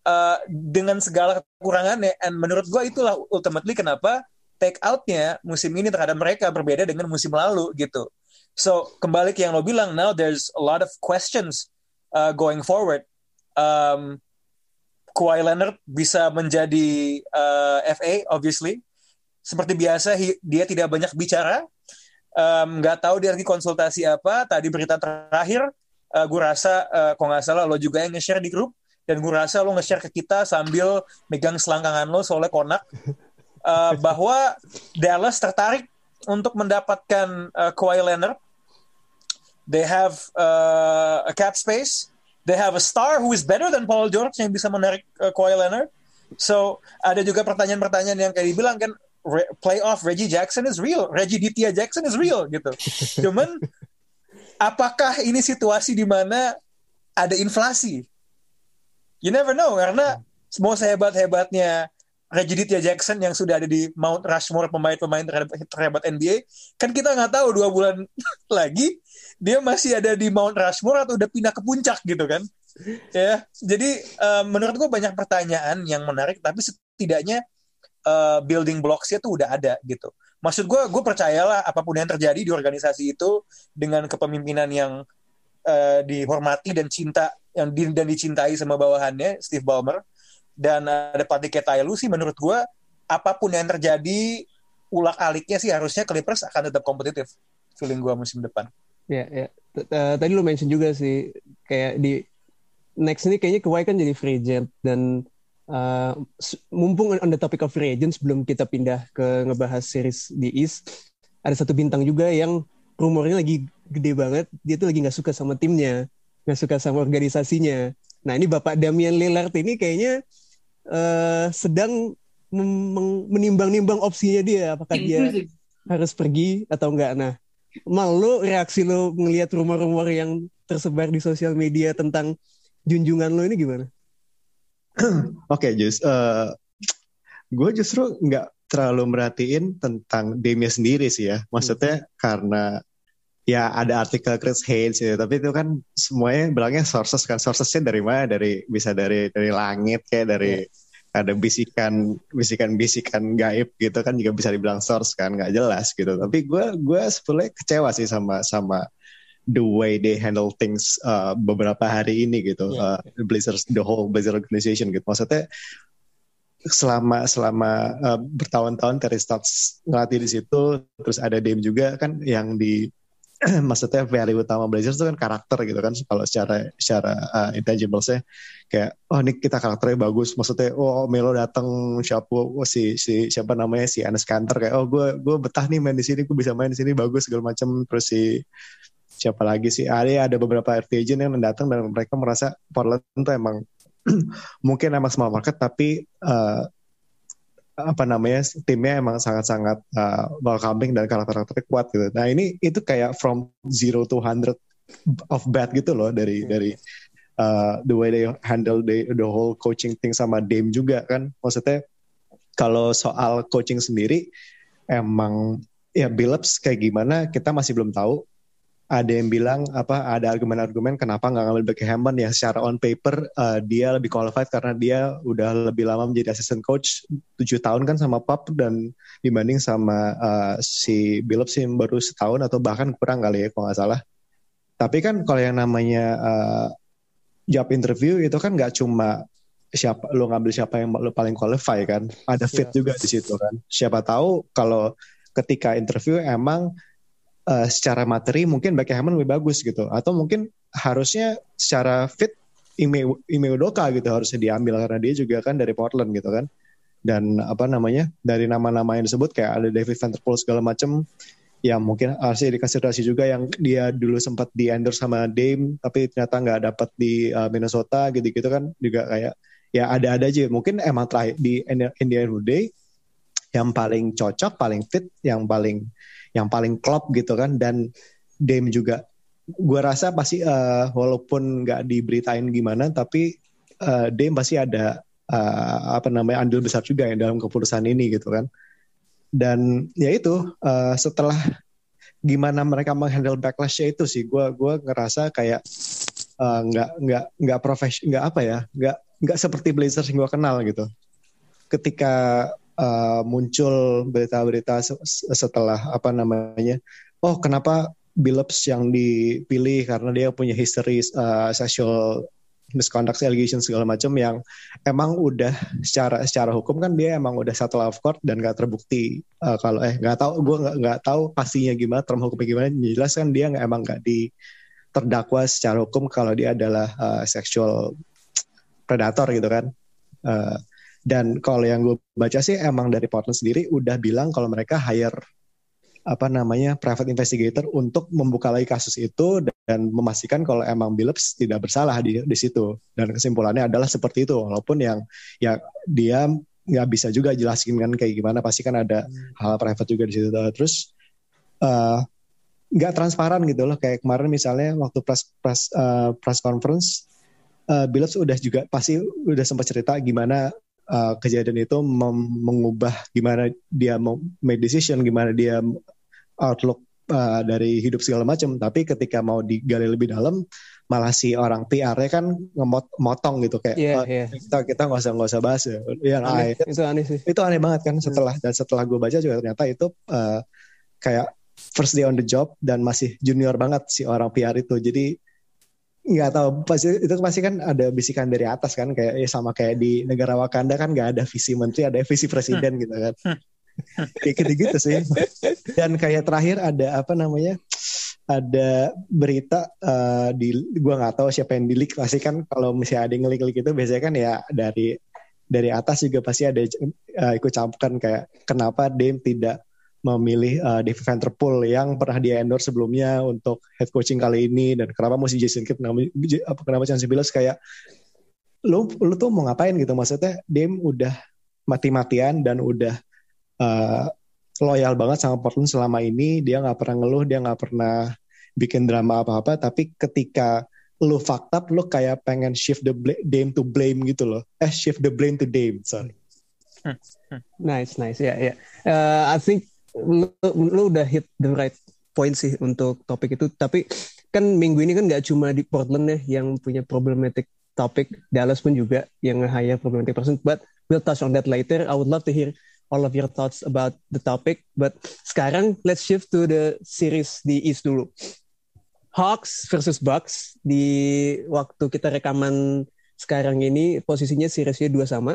uh, dengan segala kekurangannya. And menurut gue itulah ultimately kenapa take outnya musim ini terhadap mereka berbeda dengan musim lalu gitu. So kembali ke yang lo bilang now there's a lot of questions uh, going forward. Um, Kawhi Leonard bisa menjadi uh, eh, FA obviously. Seperti biasa dia tidak banyak bicara. Nggak um, tahu dia lagi konsultasi apa. Tadi berita terakhir uh, eh, gue rasa uh, kok nggak salah lo juga yang nge-share di grup. Dan gue rasa lo nge-share ke kita sambil megang selangkangan lo soalnya konak. Uh, bahwa Dallas tertarik untuk mendapatkan uh, Kawhi Leonard. They have uh, a cap space They have a star who is better than Paul George yang bisa menarik uh, Kawhi Leonard. So ada juga pertanyaan-pertanyaan yang kayak dibilang kan re playoff Reggie Jackson is real, Reggie Ditya Jackson is real gitu. Cuman apakah ini situasi di mana ada inflasi? You never know karena mau sehebat-hebatnya Reggie Jackson yang sudah ada di Mount Rushmore pemain-pemain terhebat, terhebat NBA, kan kita nggak tahu dua bulan lagi dia masih ada di Mount Rushmore atau udah pindah ke puncak gitu kan. Ya jadi uh, menurut gue banyak pertanyaan yang menarik tapi setidaknya uh, building blocks-nya tuh udah ada gitu. Maksud gue gue percayalah apa pun yang terjadi di organisasi itu dengan kepemimpinan yang uh, dihormati dan cinta yang di, dan dicintai sama bawahannya Steve Ballmer dan ada Patrick Ketailu sih menurut gue apa pun yang terjadi ulak aliknya sih harusnya Clippers akan tetap kompetitif feeling gue musim depan. Ya, ya. Uh, tadi lu mention juga sih kayak di next ini kayaknya Kawhi kan jadi free agent dan uh, mumpung on the topic of free agent sebelum kita pindah ke ngebahas series di East ada satu bintang juga yang rumornya lagi gede banget dia tuh lagi nggak suka sama timnya nggak suka sama organisasinya nah ini bapak Damian Lillard ini kayaknya uh, sedang menimbang-nimbang opsinya dia apakah dia harus pergi atau enggak nah Mal, lu reaksi lu ngelihat rumor-rumor yang tersebar di sosial media tentang junjungan lo ini gimana? Oke, okay, Jus. Uh, gue justru nggak terlalu merhatiin tentang Demia sendiri sih ya. Maksudnya hmm. karena ya ada artikel Chris Haynes ya, tapi itu kan semuanya bilangnya sources kan. Sourcesnya dari mana? Dari bisa dari dari langit kayak dari yeah ada bisikan bisikan bisikan gaib gitu kan juga bisa dibilang source kan nggak jelas gitu tapi gue gue sebetulnya kecewa sih sama sama the way they handle things uh, beberapa hari ini gitu yeah. uh, Blazers the whole Blazers organization gitu maksudnya selama selama uh, bertahun-tahun Terry Stotts ngelatih di situ terus ada Dame juga kan yang di maksudnya value utama Blazers itu kan karakter gitu kan kalau secara secara uh, intangibles-nya kayak oh ini kita karakternya bagus. Maksudnya oh Melo datang siapa oh, si si siapa namanya si Anes Kanter. Kayak oh gue gue betah nih main di sini gue bisa main di sini bagus segala macam terus si siapa lagi sih? Ada ada beberapa FT agent yang datang dan mereka merasa Portland itu emang mungkin emang small market tapi uh, apa namanya timnya emang sangat-sangat uh, welcoming dan karakter-karakternya kuat gitu. Nah ini itu kayak from zero to hundred of bad gitu loh dari hmm. dari uh, the way they handle the, the whole coaching thing sama Dame juga kan. Maksudnya kalau soal coaching sendiri emang ya Billups kayak gimana kita masih belum tahu ada yang bilang apa ada argumen-argumen kenapa nggak ngambil Beckham ya secara on paper uh, dia lebih qualified karena dia udah lebih lama menjadi assistant coach tujuh tahun kan sama Pop dan dibanding sama uh, si Billups sih baru setahun atau bahkan kurang kali ya kalau nggak salah tapi kan kalau yang namanya uh, job interview itu kan nggak cuma siapa lo ngambil siapa yang lo paling qualify kan ada fit yeah. juga di situ kan siapa tahu kalau ketika interview emang uh, secara materi mungkin Beckham lebih bagus gitu. Atau mungkin harusnya secara fit Ime Udoka gitu harusnya diambil karena dia juga kan dari Portland gitu kan. Dan apa namanya dari nama-nama yang disebut kayak ada David Vanderpool segala macam yang mungkin harusnya dikasih juga yang dia dulu sempat di endorse sama Dame tapi ternyata nggak dapat di uh, Minnesota gitu-gitu kan juga kayak ya ada-ada aja. Mungkin emang terakhir di Indian Day yang paling cocok paling fit yang paling yang paling klop gitu kan. Dan Dame juga gue rasa pasti uh, walaupun nggak diberitain gimana tapi uh, Dame pasti ada uh, apa namanya andil besar juga yang dalam keputusan ini gitu kan. Dan ya itu uh, setelah gimana mereka menghandle backlashnya itu sih gue gua ngerasa kayak uh, nggak nggak nggak profes nggak apa ya nggak nggak seperti Blazers yang gue kenal gitu. Ketika uh, muncul berita-berita setelah apa namanya oh kenapa Billups yang dipilih karena dia punya history uh, sexual misconduct allegations segala macam yang emang udah secara secara hukum kan dia emang udah satu of court dan gak terbukti uh, kalau eh nggak tahu gue nggak nggak tahu pastinya gimana term hukumnya gimana jelas kan dia nggak emang nggak di terdakwa secara hukum kalau dia adalah uh, sexual predator gitu kan uh, dan kalau yang gue baca sih emang dari Portland sendiri udah bilang kalau mereka hire apa namanya private investigator untuk membuka lagi kasus itu dan memastikan kalau emang Billups tidak bersalah di di situ. Dan kesimpulannya adalah seperti itu. Walaupun yang ya dia nggak bisa juga jelasin kan kayak gimana. Pasti kan ada hal private juga di situ. Terus uh, nggak transparan gitu loh. Kayak kemarin misalnya waktu press press uh, press conference uh, Billups udah juga pasti udah sempat cerita gimana uh, kejadian itu mengubah gimana dia mau make decision, gimana dia outlook uh, dari hidup segala macam. Tapi ketika mau digali lebih dalam, malah si orang PR-nya kan ngemotong gitu kayak yeah, oh, yeah. kita kita nggak usah nggak usah bahas ya. ya aneh, nah, itu aneh sih. Itu aneh banget kan setelah dan setelah gue baca juga ternyata itu uh, kayak first day on the job dan masih junior banget si orang PR itu. Jadi nggak tahu. Pasti itu pasti kan ada bisikan dari atas kan kayak ya sama kayak di negara Wakanda kan nggak ada visi menteri ada visi presiden gitu kan. Kayak gitu gitu sih. Dan kayak terakhir ada apa namanya ada berita uh, di gua nggak tahu siapa yang di pasti kan kalau misalnya ada yang ngelik-ngelik itu biasanya kan ya dari dari atas juga pasti ada uh, ikut campurkan kayak kenapa Dame tidak memilih uh, David Vanderpool yang pernah dia endorse sebelumnya untuk head coaching kali ini. Dan kenapa mesti Jason Kidd? Kenapa, apa kenapa Chance Billups kayak lu lu tuh mau ngapain? Gitu. Maksudnya Dame udah mati-matian dan udah uh, loyal banget sama Portland selama ini. Dia nggak pernah ngeluh dia nggak pernah bikin drama apa-apa. Tapi ketika lu fucked up lu kayak pengen shift the Dame to blame gitu loh. Eh shift the blame to Dame sorry. Nice nice. Ya yeah, ya. Yeah. uh, I think lu, lu udah hit the right point sih untuk topik itu. Tapi kan minggu ini kan nggak cuma di Portland ya yang punya problematic topik Dallas pun juga yang hire problematic person. But we'll touch on that later. I would love to hear all of your thoughts about the topic. But sekarang let's shift to the series di East dulu. Hawks versus Bucks di waktu kita rekaman sekarang ini posisinya seriesnya dua sama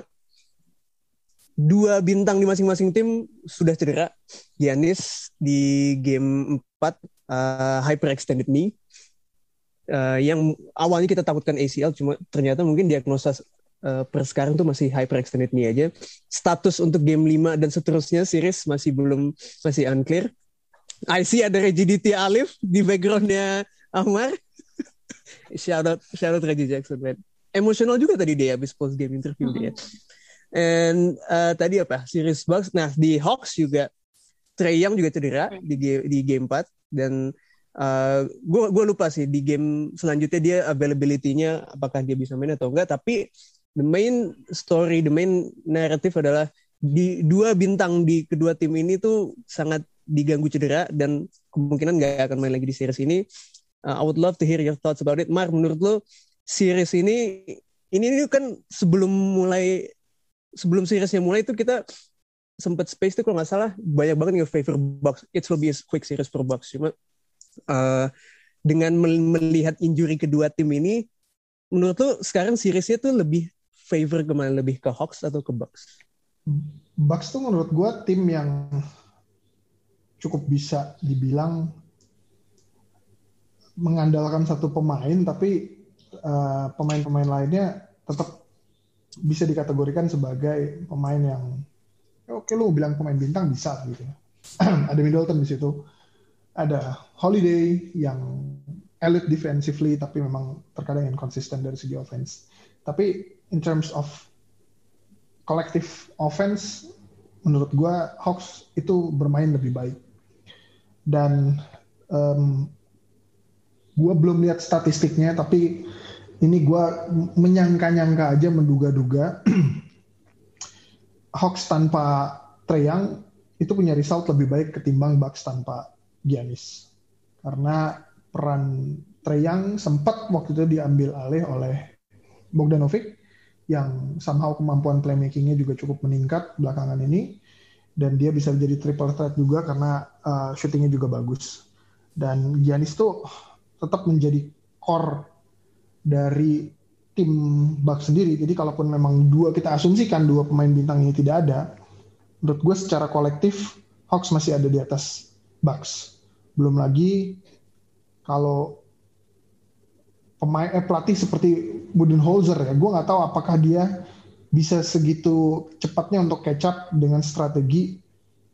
dua bintang di masing-masing tim sudah cedera. Giannis di game 4 uh, eh, hyper extended knee. Uh, yang awalnya kita takutkan ACL cuma ternyata mungkin diagnosa uh, per sekarang tuh masih hyper extended knee aja. Status untuk game 5 dan seterusnya series masih belum masih unclear. I see ada Reggie Alif di backgroundnya Ahmar. shout out shout out Reggie Jackson man. Emosional juga tadi dia habis post game interview dia. And uh, tadi apa? Series Bucks. Nah, di Hawks juga Trey Young juga cedera di di game 4 dan gue uh, gue lupa sih di game selanjutnya dia availability-nya apakah dia bisa main atau enggak. Tapi the main story the main narrative adalah di dua bintang di kedua tim ini tuh sangat diganggu cedera dan kemungkinan nggak akan main lagi di series ini. Uh, I would love to hear your thoughts about it. Mark menurut lo series ini ini, ini kan sebelum mulai sebelum seriesnya mulai itu kita sempat space tuh kalau nggak salah banyak banget yang favor box. It will be a quick series for box. Cuma uh, dengan melihat injury kedua tim ini menurut lo sekarang seriesnya tuh lebih favor ke mana lebih ke Hawks atau ke Bucks? Bucks tuh menurut gue tim yang cukup bisa dibilang mengandalkan satu pemain tapi pemain uh, pemain-pemain lainnya tetap bisa dikategorikan sebagai pemain yang oke lu bilang pemain bintang bisa gitu ya. ada Middleton di situ. Ada Holiday yang elite defensively tapi memang terkadang inconsistent dari segi offense. Tapi in terms of collective offense menurut gue Hawks itu bermain lebih baik. Dan um, gue belum lihat statistiknya tapi ini gue menyangka-nyangka aja menduga-duga. Hawks tanpa Treyang itu punya result lebih baik ketimbang Bucks tanpa Giannis. Karena peran Treyang sempat waktu itu diambil alih oleh Bogdanovic yang somehow kemampuan playmakingnya juga cukup meningkat belakangan ini. Dan dia bisa menjadi triple threat juga karena uh, shootingnya juga bagus. Dan Giannis tuh tetap menjadi core dari tim Bucks sendiri. Jadi kalaupun memang dua kita asumsikan dua pemain bintang ini tidak ada, menurut gue secara kolektif Hawks masih ada di atas Bucks. Belum lagi kalau pemain eh, pelatih seperti Budenholzer ya, gue nggak tahu apakah dia bisa segitu cepatnya untuk catch up dengan strategi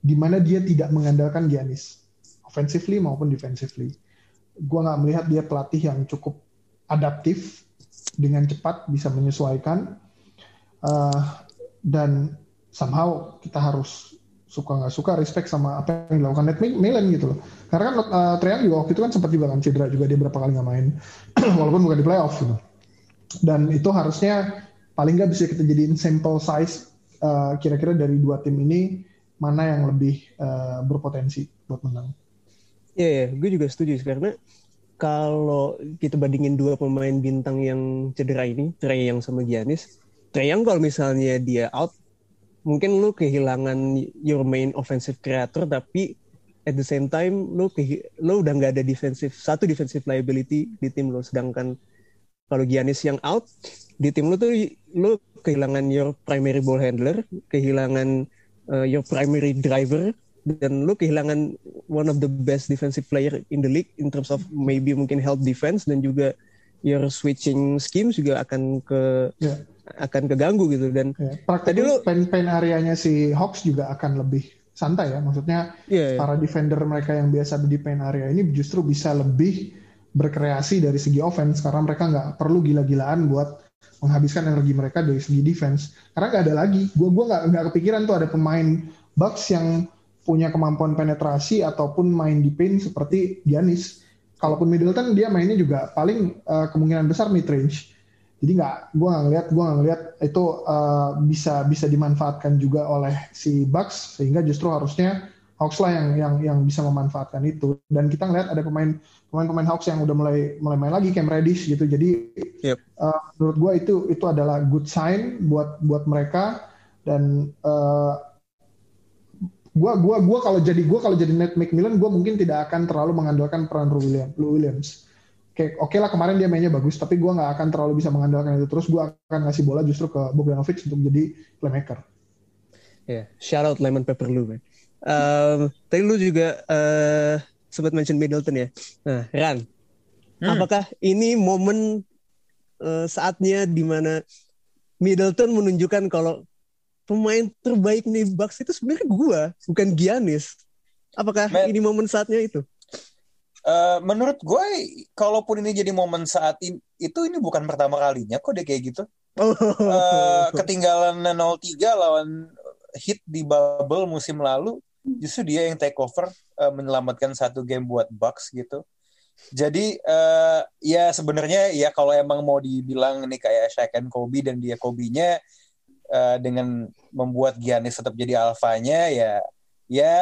di mana dia tidak mengandalkan Giannis, offensively maupun defensively. Gue nggak melihat dia pelatih yang cukup adaptif dengan cepat bisa menyesuaikan uh, dan somehow kita harus suka nggak suka respect sama apa yang dilakukan. Ned Milan gitu loh. Karena kan uh, Treyang juga waktu itu kan sempat juga kan cedera juga dia berapa kali nggak main. Walaupun bukan di playoff gitu. Dan itu harusnya paling nggak bisa kita jadiin sample size uh, kira-kira dari dua tim ini mana yang lebih uh, berpotensi buat menang. Iya, yeah, yeah, gue juga setuju karena kalau kita bandingin dua pemain bintang yang cedera ini, Trey yang sama Giannis, Trey yang kalau misalnya dia out, mungkin lu kehilangan your main offensive creator, tapi at the same time lu lu udah nggak ada defensive satu defensive liability di tim lo, sedangkan kalau Giannis yang out di tim lu tuh lu kehilangan your primary ball handler, kehilangan uh, your primary driver, dan lu kehilangan one of the best defensive player in the league in terms of maybe mungkin help defense dan juga your switching schemes juga akan ke yeah. akan keganggu gitu dan yeah. tadi lu pen pen areanya si Hawks juga akan lebih santai ya maksudnya yeah, yeah. para defender mereka yang biasa di pen area ini justru bisa lebih berkreasi dari segi offense karena mereka nggak perlu gila-gilaan buat menghabiskan energi mereka dari segi defense karena nggak ada lagi gue gua nggak nggak kepikiran tuh ada pemain Bucks yang punya kemampuan penetrasi ataupun main di paint seperti Giannis. Kalaupun Middleton dia mainnya juga paling uh, kemungkinan besar mid range. Jadi nggak, gue nggak ngeliat, gue nggak ngeliat itu uh, bisa bisa dimanfaatkan juga oleh si Bucks sehingga justru harusnya Hawks lah yang yang yang bisa memanfaatkan itu. Dan kita ngeliat ada pemain pemain-pemain Hawks yang udah mulai mulai main lagi Cam Reddish gitu. Jadi yep. uh, menurut gue itu itu adalah good sign buat buat mereka dan uh, gua gua gua kalau jadi gua kalau jadi Nate McMillan gua mungkin tidak akan terlalu mengandalkan peran Lou Williams. Lou Williams. Oke, oke okay lah kemarin dia mainnya bagus, tapi gua nggak akan terlalu bisa mengandalkan itu terus. Gua akan ngasih bola justru ke Bogdanovic untuk jadi playmaker. Ya, yeah, shout out Lemon Pepper Lou, man. Um, tadi lu juga uh, sempat mention Middleton ya. Nah, Ran, hmm. apakah ini momen uh, saatnya di mana Middleton menunjukkan kalau pemain terbaik nih Bucks itu sebenarnya gua, bukan Giannis. Apakah Man, ini momen saatnya itu? Uh, menurut gue, kalaupun ini jadi momen saat ini, itu ini bukan pertama kalinya kok dia kayak gitu. Oh. Uh, ketinggalan 0-3 lawan hit di bubble musim lalu, justru dia yang take over uh, menyelamatkan satu game buat Bucks gitu. Jadi uh, ya sebenarnya ya kalau emang mau dibilang ini kayak Shaq and Kobe dan dia Kobe-nya uh, dengan membuat Giannis tetap jadi alfanya ya ya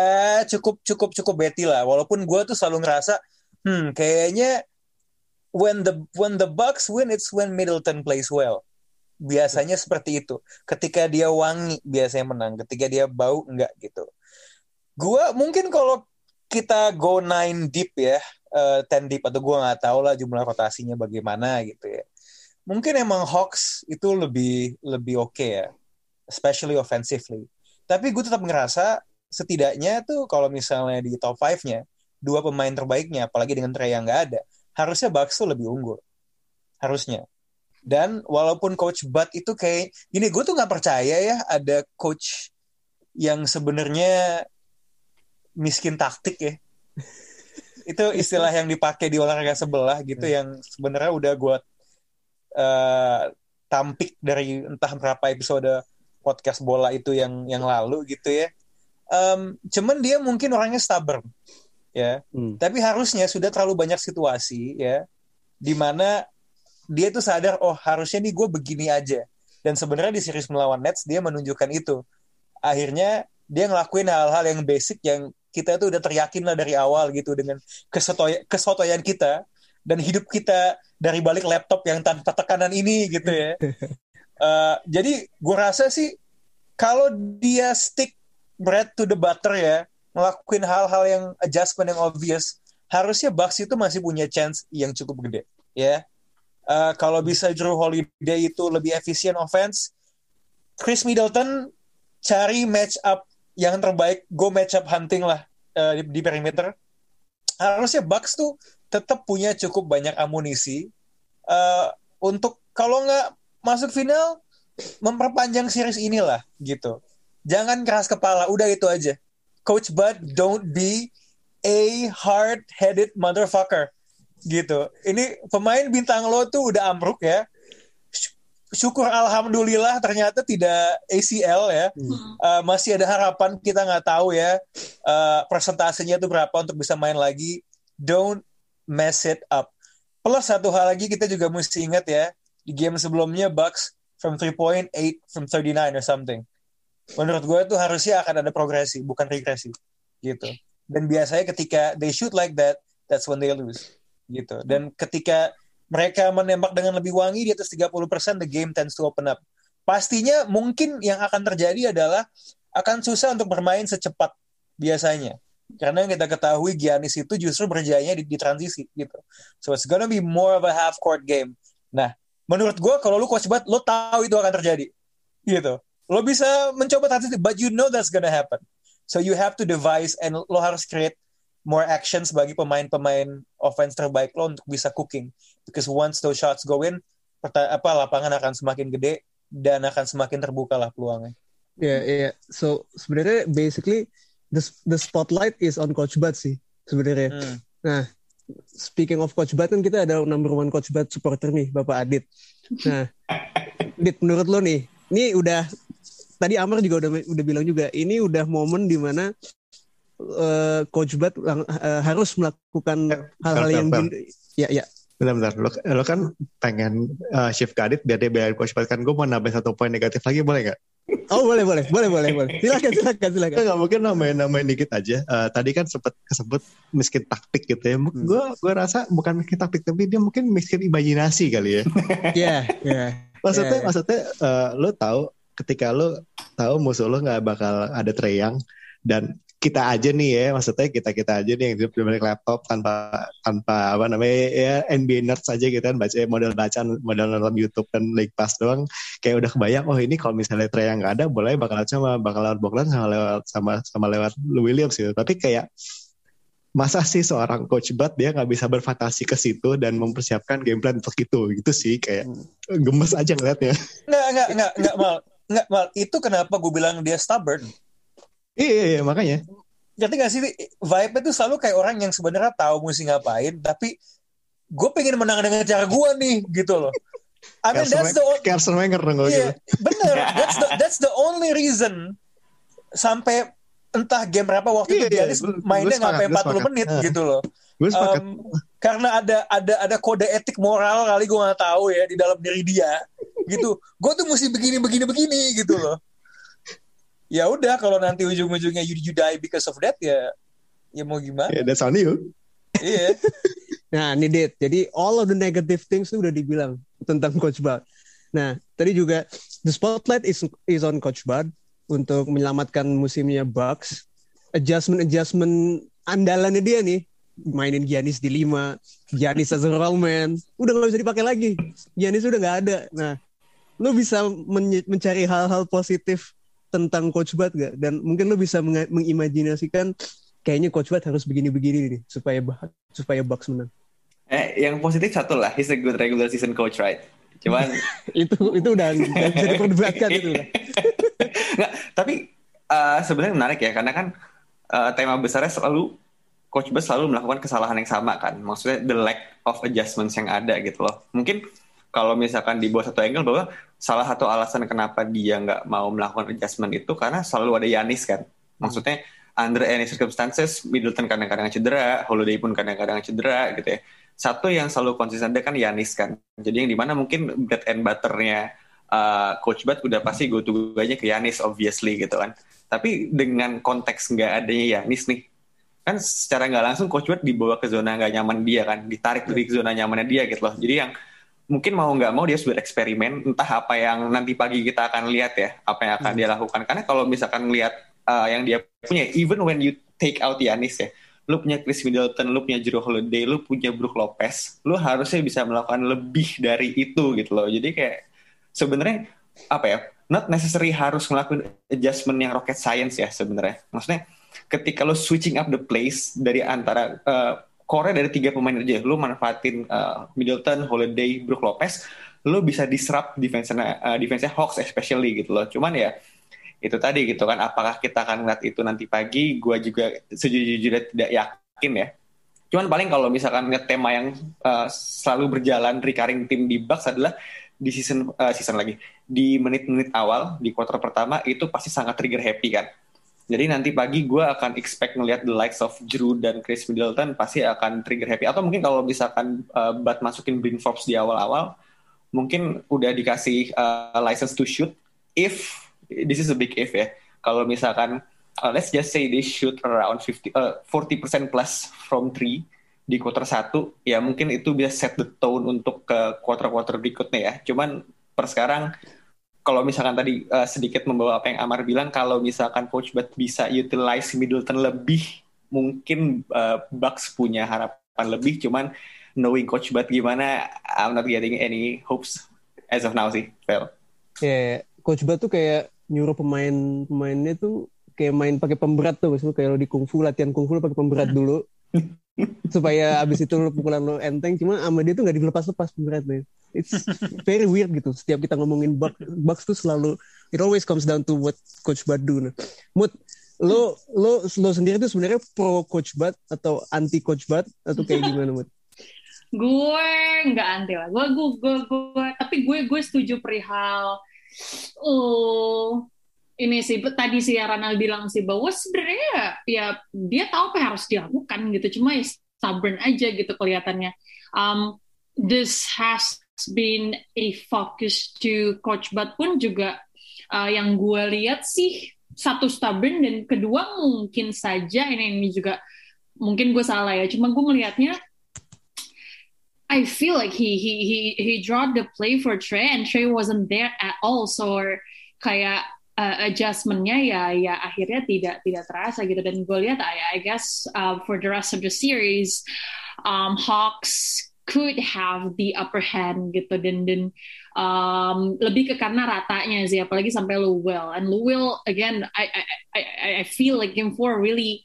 cukup cukup cukup beti lah. Walaupun gue tuh selalu ngerasa hmm kayaknya when the when the Bucks win it's when Middleton plays well. Biasanya seperti itu. Ketika dia wangi biasanya menang. Ketika dia bau enggak gitu. Gue mungkin kalau kita go nine deep ya uh, ten deep atau gue nggak tahu lah jumlah rotasinya bagaimana gitu ya. Mungkin emang Hawks itu lebih lebih oke okay ya especially offensively. Tapi gue tetap ngerasa setidaknya tuh kalau misalnya di top 5-nya, dua pemain terbaiknya, apalagi dengan Trey yang nggak ada, harusnya Bucks tuh lebih unggul. Harusnya. Dan walaupun coach Bud itu kayak gini, gue tuh nggak percaya ya ada coach yang sebenarnya miskin taktik ya. itu istilah yang dipakai di olahraga sebelah gitu hmm. yang sebenarnya udah gue uh, tampik dari entah berapa episode podcast bola itu yang yang lalu gitu ya. Um, cuman dia mungkin orangnya stubborn ya. Hmm. Tapi harusnya sudah terlalu banyak situasi ya di mana dia tuh sadar oh harusnya nih gue begini aja. Dan sebenarnya di series melawan Nets dia menunjukkan itu. Akhirnya dia ngelakuin hal-hal yang basic yang kita tuh udah teryakin lah dari awal gitu dengan kesotoy kesotoyan kita dan hidup kita dari balik laptop yang tanpa tekanan ini gitu ya. uh, jadi gue rasa sih kalau dia stick bread to the butter ya, ngelakuin hal-hal yang adjustment yang obvious, harusnya Bucks itu masih punya chance yang cukup gede ya. Uh, kalau bisa Drew Holiday itu lebih efisien offense, Chris Middleton cari match up yang terbaik go match up hunting lah uh, di, di perimeter harusnya Bucks tuh tetap punya cukup banyak amunisi uh, untuk kalau nggak masuk final memperpanjang series inilah gitu. Jangan keras kepala udah itu aja. Coach Bud don't be a hard headed motherfucker gitu. Ini pemain bintang lo tuh udah ambruk ya. Syukur alhamdulillah ternyata tidak ACL ya. Hmm. uh, masih ada harapan kita nggak tahu ya uh, persentasenya itu berapa untuk bisa main lagi. Don't mess it up. Plus satu hal lagi kita juga mesti ingat ya di game sebelumnya Bucks from three point eight from 39 or something menurut gue itu harusnya akan ada progresi bukan regresi gitu dan biasanya ketika they shoot like that that's when they lose gitu dan ketika mereka menembak dengan lebih wangi di atas 30%, the game tends to open up. Pastinya mungkin yang akan terjadi adalah akan susah untuk bermain secepat biasanya. Karena yang kita ketahui Giannis itu justru berjaya di, di transisi gitu. So it's gonna be more of a half court game. Nah, menurut gue kalau lu coach banget, lo tahu itu akan terjadi. Gitu. Lo bisa mencoba transisi, but you know that's gonna happen. So you have to devise and lo harus create more actions bagi pemain-pemain offense terbaik lo untuk bisa cooking. Because once those shots go in, apa lapangan akan semakin gede dan akan semakin terbuka lah peluangnya. Ya, yeah, ya. Yeah. So sebenarnya basically the the spotlight is on Coach Bud sih sebenarnya. Hmm. Nah, speaking of Coach Bud kan kita ada number one Coach Bud supporter nih, Bapak Adit. Nah, Adit menurut lo nih, ini udah tadi Amar juga udah udah bilang juga, ini udah momen di mana uh, coach Bud uh, harus melakukan eh, hal-hal yang ya ya Bentar-bentar, lo, lo kan pengen uh, shift ke Adit biar dia bayar coach Bud kan gue mau nambah satu poin negatif lagi boleh gak? Oh boleh boleh boleh boleh boleh silakan silakan silakan. Enggak mungkin nambahin dikit aja. Uh, tadi kan sempat kesebut miskin taktik gitu ya. Hmm. Gue gue rasa bukan miskin taktik tapi dia mungkin miskin imajinasi kali ya. Iya yeah, iya. Yeah, maksudnya yeah. maksudnya uh, lo tahu ketika lo tahu musuh lo nggak bakal ada Treyang dan kita aja nih ya maksudnya kita kita aja nih yang hidup di balik laptop tanpa tanpa apa namanya ya NBA nerds aja gitu kan baca model bacaan model nonton YouTube dan League Pass doang. Kayak udah kebayang oh ini kalau misalnya Trey yang nggak ada boleh bakal sama bakal lewat Bogdan sama lewat sama sama lewat Williams gitu. Tapi kayak masa sih seorang coach Bud dia nggak bisa berfantasi ke situ dan mempersiapkan game plan untuk itu? Gitu sih kayak gemes aja ngeliatnya. Nggak nggak nggak nggak mal. Nggak mal. Itu kenapa gue bilang dia stubborn Iya, iya, iya makanya. Ngerti gak sih, vibe itu selalu kayak orang yang sebenarnya tahu mesti ngapain, tapi gue pengen menang dengan cara gue nih, gitu loh. I mean, that's the only... Carson Wenger dong yeah, gitu. Bener, that's the, that's the only reason sampai entah game berapa waktu yeah, itu yeah, mainnya nggak sampai 40 sepakat. menit uh, gitu loh. Um, karena ada ada ada kode etik moral kali gue nggak tahu ya di dalam diri dia gitu. Gue tuh mesti begini begini begini gitu loh ya udah kalau nanti ujung-ujungnya you, you die because of that ya ya mau gimana? Yeah, that's on you. Iya. nah, ini Dit. Jadi all of the negative things itu udah dibilang tentang Coach Bud. Nah, tadi juga the spotlight is is on Coach Bud untuk menyelamatkan musimnya Bucks. Adjustment adjustment andalannya dia nih mainin Giannis di lima, Giannis as a man, udah nggak bisa dipakai lagi. Giannis udah nggak ada. Nah, lu bisa men mencari hal-hal positif tentang Coach Bud gak? Dan mungkin lo bisa meng mengimajinasikan kayaknya Coach Bud harus begini-begini nih supaya supaya Bucks menang. Eh, yang positif satu lah, he's a good regular season coach, right? Cuman itu itu udah bisa diperdebatkan itu. Nggak, tapi uh, sebenarnya menarik ya karena kan uh, tema besarnya selalu coach Bus selalu melakukan kesalahan yang sama kan. Maksudnya the lack of adjustments yang ada gitu loh. Mungkin kalau misalkan di bawah satu angle bahwa salah satu alasan kenapa dia nggak mau melakukan adjustment itu karena selalu ada Yanis kan. Maksudnya under any circumstances Middleton kadang-kadang cedera, Holiday pun kadang-kadang cedera gitu ya. Satu yang selalu konsisten ada kan Yanis kan. Jadi yang di mana mungkin bread and butternya uh, Coach Bud udah pasti go to ke Yanis obviously gitu kan. Tapi dengan konteks nggak adanya Yanis nih, kan secara nggak langsung Coach Bud dibawa ke zona nggak nyaman dia kan, ditarik dari zona nyamannya dia gitu loh. Jadi yang mungkin mau nggak mau dia sudah eksperimen entah apa yang nanti pagi kita akan lihat ya apa yang akan hmm. dia lakukan karena kalau misalkan lihat uh, yang dia punya even when you take out Yanis ya lu punya Chris Middleton, lu punya Jrue Holiday, lu punya Brook Lopez, lu harusnya bisa melakukan lebih dari itu gitu loh. Jadi kayak sebenarnya apa ya? Not necessary harus ngelakuin adjustment yang rocket science ya sebenarnya. Maksudnya ketika lu switching up the place dari antara uh, core dari tiga pemain aja, lu manfaatin uh, Middleton, Holiday, Brook Lopez, lu bisa disrupt defense-nya uh, defense-nya Hawks especially gitu loh. Cuman ya itu tadi gitu kan apakah kita akan ngeliat itu nanti pagi? Gue juga sejujurnya tidak yakin ya. Cuman paling kalau misalkan ngeliat tema yang uh, selalu berjalan recurring tim di Bucks adalah di season uh, season lagi. Di menit-menit awal di quarter pertama itu pasti sangat trigger happy kan jadi nanti pagi gue akan expect ngeliat the likes of Drew dan Chris Middleton pasti akan trigger happy atau mungkin kalau misalkan uh, Bud masukin Bryn Forbes di awal-awal mungkin udah dikasih uh, license to shoot if this is a big if ya. Kalau misalkan uh, let's just say they shoot around 50 uh, 40% plus from three di quarter satu, ya mungkin itu bisa set the tone untuk ke quarter-quarter berikutnya ya. Cuman per sekarang kalau misalkan tadi uh, sedikit membawa apa yang Amar bilang, kalau misalkan Coach Bud bisa utilize Middleton lebih, mungkin uh, Bucks punya harapan lebih. Cuman knowing Coach Bud gimana, I'm not getting any hopes as of now sih, Phil. Ya, yeah, Coach Bud tuh kayak nyuruh pemain pemainnya tuh kayak main pakai pemberat tuh maksudnya kayak lo di kungfu latihan kungfu pakai pemberat dulu supaya abis itu lo pukulan lo enteng cuma sama dia tuh nggak dilepas-lepas pemberatnya it's very weird gitu setiap kita ngomongin Bucks, Bucks tuh selalu it always comes down to what Coach Bud do nah. Mood lo lo lo sendiri tuh sebenarnya pro Coach Bud atau anti Coach Bud atau kayak gimana Mood? gue nggak anti lah gue gue gue, tapi gue gue setuju perihal oh ini sih tadi sih Ranal bilang sih bahwa sebenarnya ya dia tahu apa yang harus dilakukan gitu cuma ya stubborn aja gitu kelihatannya um, this has been a focus to coach Bud pun juga uh, yang gue lihat sih satu stubborn dan kedua mungkin saja ini ini juga mungkin gue salah ya cuma gue melihatnya I feel like he he he he dropped the play for Trey and Trey wasn't there at all. So kayak uh, adjustmentnya ya ya akhirnya tidak tidak terasa gitu dan gue lihat I, I guess uh, for the rest of the series um, Hawks could have the upper hand gitu dan dan um, lebih ke karena ratanya sih apalagi sampai Louisville and Louisville again I I I I feel like game four really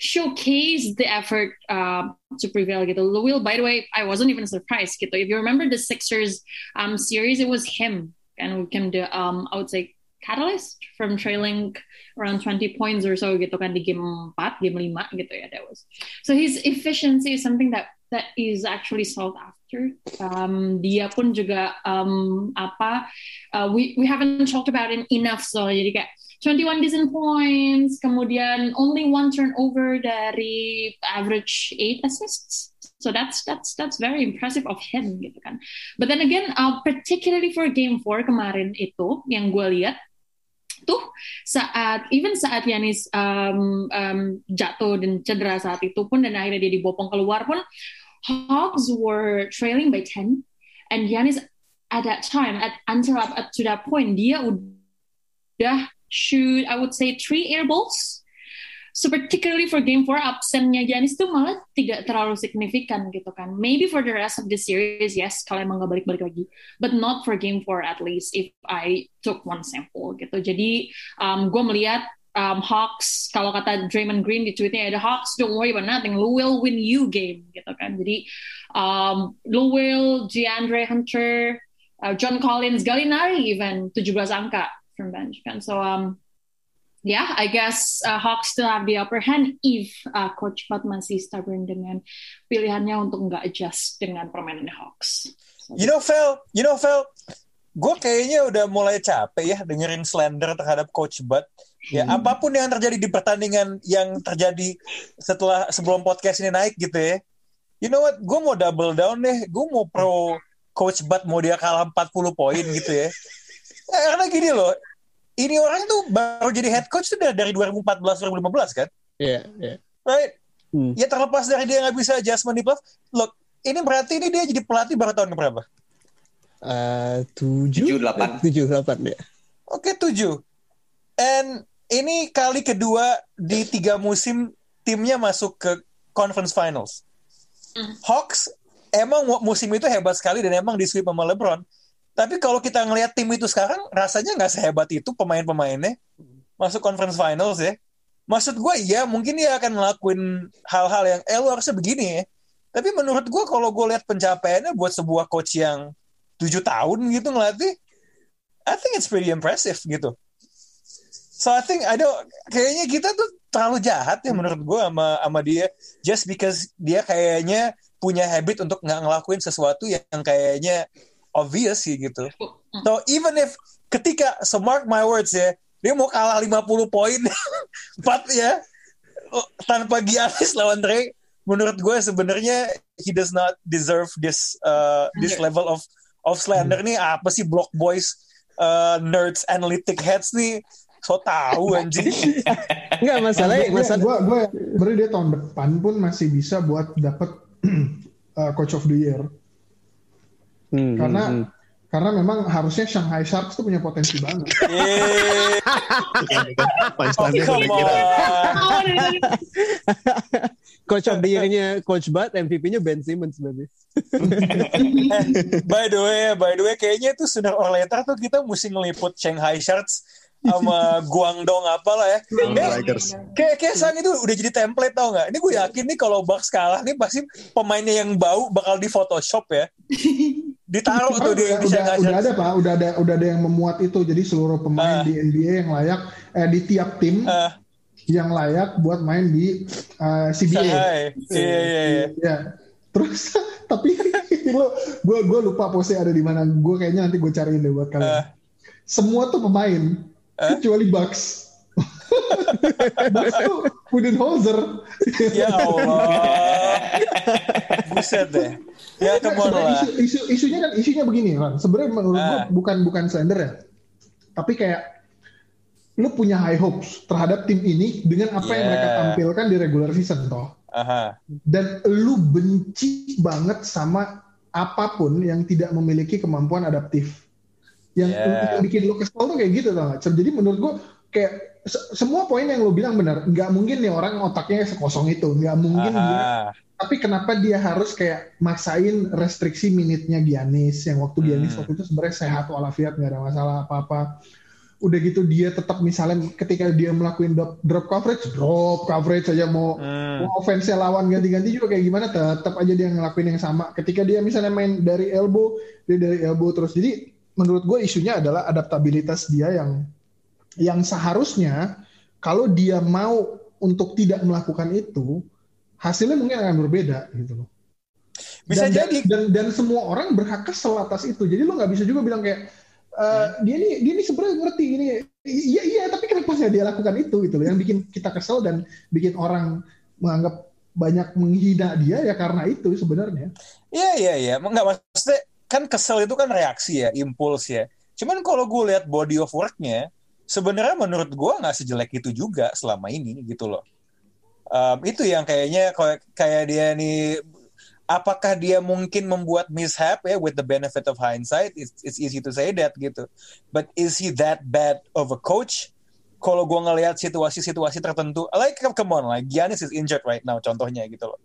showcase the effort uh, to prevail gitu. Will, by the way, I wasn't even surprised gitu. If you remember the Sixers um, series, it was him and we came the um, I would say catalyst from trailing around 20 points or so gitu kan di game 4, game 5 gitu ya that was. So his efficiency is something that that is actually sought after. Um, dia pun juga um, apa uh, we we haven't talked about it enough so jadi kayak 21 decent points, kemudian only one turnover dari average 8 assists. So that's that's that's very impressive of him gitu kan. But then again, uh, particularly for game 4 kemarin itu yang gue lihat tuh saat even saat Yanis um, um, jatuh dan cedera saat itu pun dan akhirnya dia dibopong keluar pun Hawks were trailing by 10 and Yanis at that time at until up, up to that point dia udah shoot I would say three air balls. So particularly for game 4 absennya Janis tuh malah tidak terlalu signifikan gitu kan. Maybe for the rest of the series yes kalau emang nggak balik-balik lagi, but not for game 4 at least if I took one sample gitu. Jadi um, gue melihat um, Hawks kalau kata Draymond Green di tweetnya ada Hawks don't worry about nothing, Lou will win you game gitu kan. Jadi um, Lou will, DeAndre Hunter, uh, John Collins, Gallinari even 17 angka from bench kan. So um, yeah, I guess uh, Hawks still have the upper hand if uh, Coach Pat masih stubborn dengan pilihannya untuk nggak adjust dengan permainan Hawks. So, You know, Phil, you know, Phil, gue kayaknya udah mulai capek ya dengerin slander terhadap Coach Bud. Ya, Hmm. apa pun yang terjadi di pertandingan yang terjadi setelah sebelum podcast ini naik gitu ya. You know what? Gue mau double down deh. Gue mau pro Coach Bud mau dia kalah 40 poin gitu ya. Eh, Karena gini loh, ini orang tuh baru jadi head coach tuh dari dari 2014-2015 kan? Iya, iya. Right? Hmm. Ya terlepas dari dia nggak bisa adjustment di playoff, look, ini berarti ini dia jadi pelatih baru tahun berapa? Eh, tujuh, Tujuh, delapan. Eh, tujuh delapan ya. Oke tujuh. And ini kali kedua di tiga musim timnya masuk ke conference finals. Hmm. Hawks emang mu- musim itu hebat sekali dan emang di sweep sama LeBron. Tapi kalau kita ngelihat tim itu sekarang rasanya nggak sehebat itu pemain-pemainnya masuk conference finals ya. Maksud gue ya mungkin dia akan ngelakuin hal-hal yang eh lu harusnya begini ya. Tapi menurut gue kalau gue lihat pencapaiannya buat sebuah coach yang tujuh tahun gitu ngelatih, I think it's pretty impressive gitu. So I think I don't kayaknya kita tuh terlalu jahat ya menurut gue sama sama dia just because dia kayaknya punya habit untuk nggak ngelakuin sesuatu yang kayaknya obvious sih gitu. So even if ketika so mark my words ya dia mau kalah 50 poin 4 ya tanpa Giannis lawan Dre menurut gue sebenarnya he does not deserve this uh, this level of of slander nih. Apa sih block boys uh, nerds analytic heads nih? So tahu anjing. Enggak masalahnya, gue, masalah gue, gue, berarti dia tahun depan pun masih bisa buat dapat uh, coach of the year. Hmm, Karena hmm, hmm. karena memang harusnya Shanghai Sharks tuh punya potensi banget. Oh, coach of the year-nya Coach Bud, MVP-nya Ben Simmons berarti. by the way, by the way, kayaknya tuh sooner or later tuh kita mesti ngeliput Shanghai Sharks sama Guangdong apalah ya. Kayak, Tigers. kayak, kayak sang itu udah jadi template tau nggak? Ini gue yakin nih kalau Bucks kalah nih pasti pemainnya yang bau bakal di Photoshop ya. Ditaruh tuh di, udah, di udah, udah ada pak, udah ada udah ada yang memuat itu. Jadi seluruh pemain Ah. di NBA yang layak eh, di tiap tim Ah. yang layak buat main di uh, CBA. Shanghai. Iya, iya, iya. Ya. Terus tapi lo gue gue lupa pose ada di mana. Gue kayaknya nanti gue cariin deh buat kalian. Ah. Semua tuh pemain. Kecuali Bucks. Bucks tuh Budenholzer. Ya Allah. Buset deh. Ya lah. isu, isu, isunya kan isunya begini kan. Sebenarnya menurut gue Ah. bukan bukan slender ya. Tapi kayak lu punya high hopes terhadap tim ini dengan apa yang Yeah. mereka tampilkan di regular season toh. Aha. Dan lu benci banget sama apa pun yang tidak memiliki kemampuan adaptif. Yang, Yeah. yang bikin lu kesel tuh kayak gitu tau gak? Jadi menurut gue kayak se- semua poin yang lu bilang benar. Nggak mungkin nih orang otaknya sekosong itu. Nggak mungkin dia Aha. tapi kenapa dia harus kayak maksain restriksi minitnya Giannis yang waktu Giannis Hmm. waktu itu sebenarnya sehat walafiat nggak ada masalah apa-apa udah gitu dia tetap misalnya ketika dia melakukan drop, drop coverage drop coverage aja mau Hmm. mau offense lawan ganti-ganti juga kayak gimana tetap aja dia ngelakuin yang sama ketika dia misalnya main dari elbow dia dari elbow terus jadi menurut gue isunya adalah adaptabilitas dia yang yang seharusnya kalau dia mau untuk tidak melakukan itu hasilnya mungkin akan berbeda gitu loh. Bisa dan, jadi. dan, dan semua orang berhak kesel atas itu. Jadi lo nggak bisa juga bilang kayak eh, dia ini dia ini sebenarnya ngerti ini. Iya iya tapi kenapa sih dia lakukan itu gitu loh. Yang bikin kita kesel dan bikin orang menganggap banyak menghina dia ya karena itu sebenarnya. Iya iya iya, nggak maksudnya kan kesel itu kan reaksi ya, impuls ya. Cuman kalau gue lihat body of work-nya, sebenarnya menurut gue nggak sejelek itu juga selama ini gitu loh. Um, itu yang kayaknya kayak- kayak dia nih, apakah dia mungkin membuat mishap ya with the benefit of hindsight? It's, it's easy to say that gitu. But is he that bad of a coach? Kalau gue ngelihat situasi-situasi tertentu, like come on, like Giannis is injured right now, contohnya gitu loh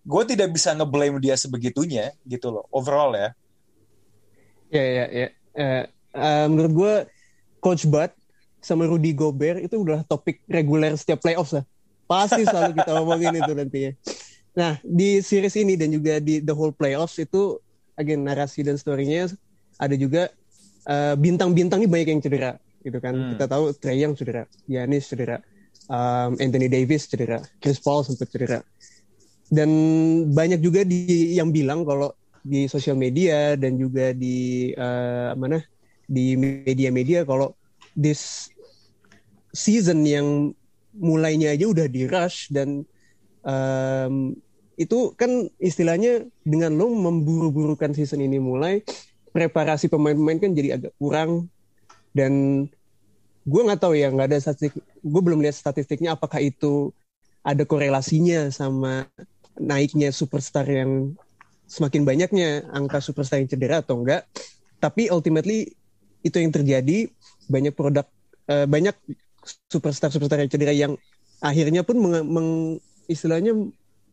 gue tidak bisa ngeblame dia sebegitunya gitu loh overall ya Ya ya ya. Eh, eh, menurut gue Coach Bud sama Rudy Gobert itu udah topik reguler setiap playoffs lah. Pasti selalu kita ngomongin itu nantinya. Nah di series ini dan juga di the whole playoffs itu again narasi dan storynya ada juga uh, bintang-bintang ini banyak yang cedera gitu kan. Hmm. Kita tahu Trey Young cedera, Giannis cedera, um, Anthony Davis cedera, Chris Paul sempat cedera. Dan banyak juga di yang bilang kalau di sosial media dan juga di uh, mana di media-media kalau this season yang mulainya aja udah di rush dan um, itu kan istilahnya dengan lo memburu-burukan season ini mulai preparasi pemain-pemain kan jadi agak kurang dan gue nggak tahu ya nggak ada statistik gue belum lihat statistiknya apakah itu ada korelasinya sama naiknya superstar yang semakin banyaknya angka superstar yang cedera atau enggak. Tapi ultimately itu yang terjadi. Banyak produk uh, banyak superstar superstar yang cedera yang akhirnya pun meng, meng istilahnya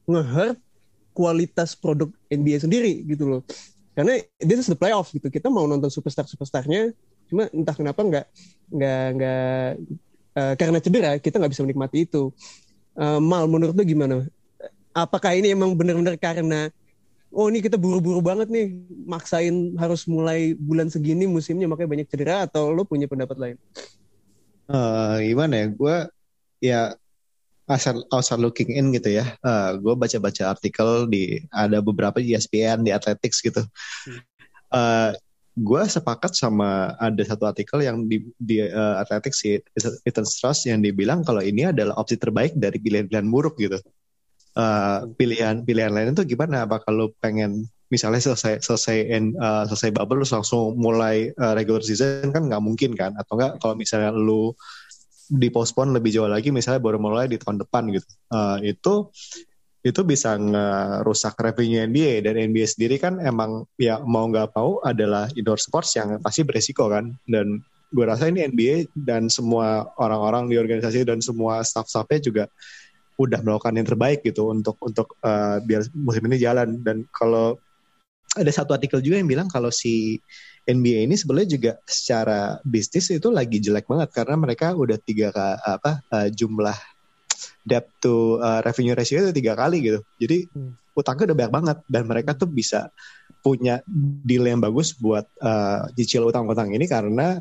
ngeher kualitas produk NBA sendiri gitu loh. Karena this is the playoffs gitu. Kita mau nonton superstar superstarnya cuma entah kenapa nggak nggak nggak uh, karena cedera kita nggak bisa menikmati itu. Uh, mal menurut lo gimana? Apakah ini emang benar-benar karena oh ini kita buru-buru banget nih maksain harus mulai bulan segini musimnya makanya banyak cedera atau lo punya pendapat lain? Uh, gimana ya? Gue ya asal asal looking in gitu ya. Uh, gue baca-baca artikel di ada beberapa di ESPN di Athletics gitu. Hmm. Uh, gue sepakat sama ada satu artikel yang di, di uh, Athletics si Ethan Strauss yang dibilang kalau ini adalah opsi terbaik dari pilihan-pilihan buruk gitu uh, pilihan pilihan lain itu gimana? Apa kalau pengen misalnya selesai selesai uh, selesai bubble terus langsung mulai uh, regular season kan nggak mungkin kan? Atau enggak kalau misalnya lu dipospon lebih jauh lagi misalnya baru mulai di tahun depan gitu. Uh, itu itu bisa ngerusak revenue NBA dan NBA sendiri kan emang ya mau nggak mau adalah indoor sports yang pasti beresiko kan dan gue rasa ini NBA dan semua orang-orang di organisasi dan semua staff-staffnya juga udah melakukan yang terbaik gitu untuk untuk uh, biar musim ini jalan. Dan kalau ada satu artikel juga yang bilang kalau si NBA ini sebenarnya juga secara bisnis itu lagi jelek banget karena mereka udah tiga apa uh, jumlah debt to uh, revenue ratio itu tiga kali gitu. Jadi hmm. utangnya udah banyak banget dan mereka tuh bisa punya deal yang bagus buat uh, cicil utang-utang ini karena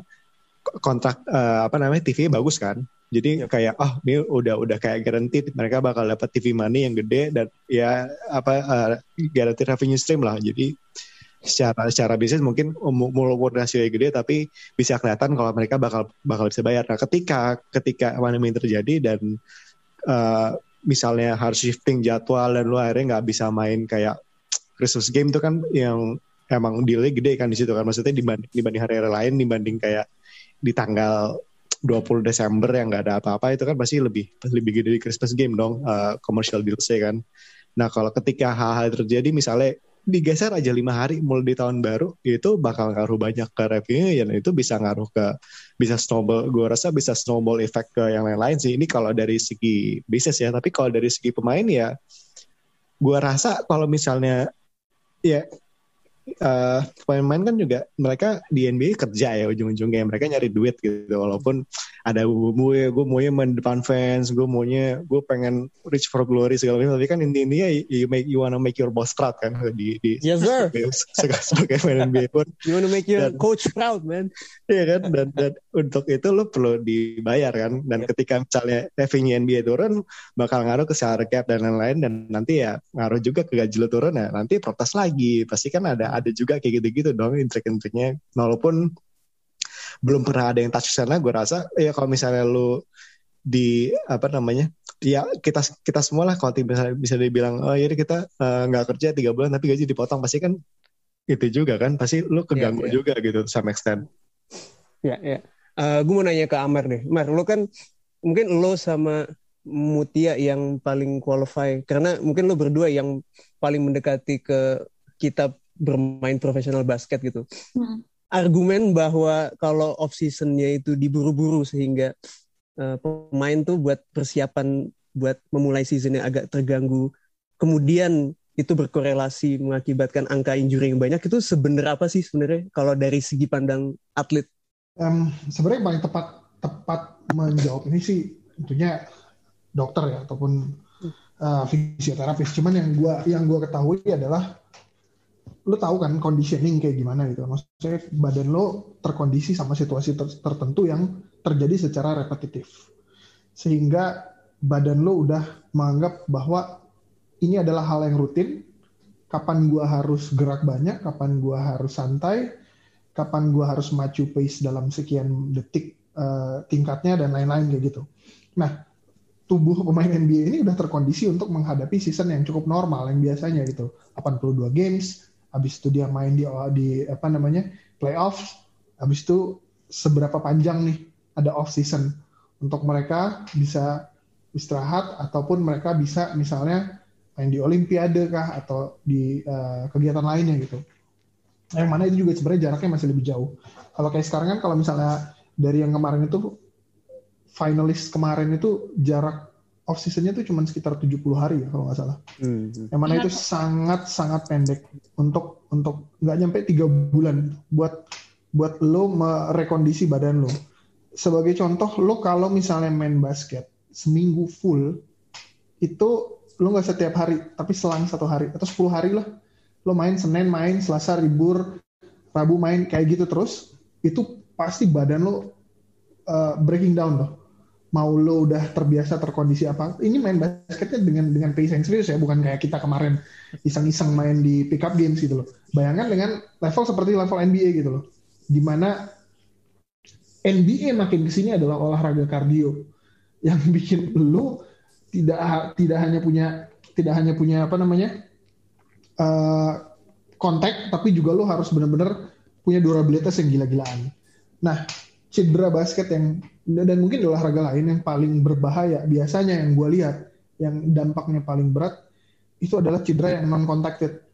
kontrak uh, apa namanya TV bagus kan jadi yep. kayak oh ini udah udah kayak guaranteed mereka bakal dapat TV money yang gede dan ya apa uh, guaranteed revenue stream lah. Jadi secara secara bisnis mungkin mulu rasio gede tapi bisa kelihatan kalau mereka bakal bakal bisa bayar. Nah, ketika ketika pandemi terjadi dan uh, misalnya harus shifting jadwal dan lu akhirnya nggak bisa main kayak Christmas game itu kan yang emang dealnya gede kan di situ kan maksudnya dibanding dibanding hari-hari lain dibanding kayak di tanggal 20 Desember yang nggak ada apa-apa itu kan pasti lebih lebih gede di Christmas game dong uh, commercial dealsnya kan. Nah kalau ketika hal-hal terjadi misalnya digeser aja lima hari mulai di tahun baru itu bakal ngaruh banyak ke revenue dan itu bisa ngaruh ke bisa snowball gue rasa bisa snowball effect ke yang lain-lain sih ini kalau dari segi bisnis ya tapi kalau dari segi pemain ya gue rasa kalau misalnya ya uh, pemain-pemain kan juga mereka di NBA kerja ya ujung-ujungnya mereka nyari duit gitu walaupun ada gue gue maunya main depan fans gue maunya gue pengen reach for glory segala macam. Tapi kan intinya you make you wanna make your boss proud kan di di yes sir. sebagai, sebagai pemain NBA pun. You wanna make your dan, coach proud man. Iya kan dan, dan untuk itu lo perlu dibayar kan dan yeah. ketika misalnya revenue NBA turun bakal ngaruh ke salary cap dan lain-lain dan nanti ya ngaruh juga ke gaji lo turun ya nanti protes lagi pasti kan ada ada juga kayak gitu-gitu dong intrik-intriknya walaupun belum pernah ada yang touch sana gue rasa ya kalau misalnya lu di apa namanya ya kita kita semua lah kalau bisa bisa dibilang oh jadi kita eh, nggak uh, kerja tiga bulan tapi gaji dipotong pasti kan itu juga kan pasti lu keganggu yeah, yeah. juga gitu sama extent ya yeah, ya yeah. Uh, gue mau nanya ke Amar deh Amar lu kan mungkin lo sama Mutia yang paling qualify karena mungkin lo berdua yang paling mendekati ke kita bermain profesional basket gitu. Hmm. Argumen bahwa kalau off seasonnya itu diburu-buru sehingga uh, pemain tuh buat persiapan buat memulai seasonnya agak terganggu, kemudian itu berkorelasi mengakibatkan angka injury yang banyak itu sebenarnya apa sih sebenarnya kalau dari segi pandang atlet? Um, sebenarnya paling tepat tepat menjawab ini sih tentunya dokter ya ataupun uh, fisioterapis. Cuman yang gua yang gua ketahui adalah lo tahu kan conditioning kayak gimana gitu. Maksudnya badan lo terkondisi sama situasi ter tertentu yang terjadi secara repetitif. Sehingga badan lo udah menganggap bahwa ini adalah hal yang rutin. Kapan gua harus gerak banyak kapan gua harus santai kapan gua harus maju pace dalam sekian detik uh, tingkatnya dan lain-lain kayak gitu. Nah tubuh pemain NBA ini udah terkondisi untuk menghadapi season yang cukup normal yang biasanya gitu. 82 games habis itu dia main di di apa namanya playoff habis itu seberapa panjang nih ada off season. Untuk mereka bisa istirahat ataupun mereka bisa misalnya main di olimpiade kah atau di uh, kegiatan lainnya gitu yang mana itu juga sebenarnya jaraknya masih lebih jauh kalau kayak sekarang kan kalau misalnya dari yang kemarin itu finalis kemarin itu jarak off seasonnya itu cuma sekitar 70 hari ya kalau nggak salah. Hmm. Yang mana itu sangat sangat pendek untuk untuk nggak nyampe tiga bulan buat buat lo merekondisi badan lo. Sebagai contoh lo kalau misalnya main basket seminggu full itu lo nggak setiap hari tapi selang satu hari atau 10 hari lah lo main Senin main Selasa libur Rabu main kayak gitu terus itu pasti badan lo uh, breaking down loh mau lo udah terbiasa terkondisi apa ini main basketnya dengan dengan pace yang serius ya bukan kayak kita kemarin iseng-iseng main di pick up games gitu loh. Bayangkan dengan level seperti level NBA gitu loh di mana NBA makin ke sini adalah olahraga kardio yang bikin lo tidak tidak hanya punya tidak hanya punya apa namanya uh, kontak tapi juga lo harus benar-benar punya durabilitas yang gila-gilaan. Nah cedera basket yang dan mungkin olahraga lain yang paling berbahaya biasanya yang gue lihat yang dampaknya paling berat itu adalah cedera yang non contacted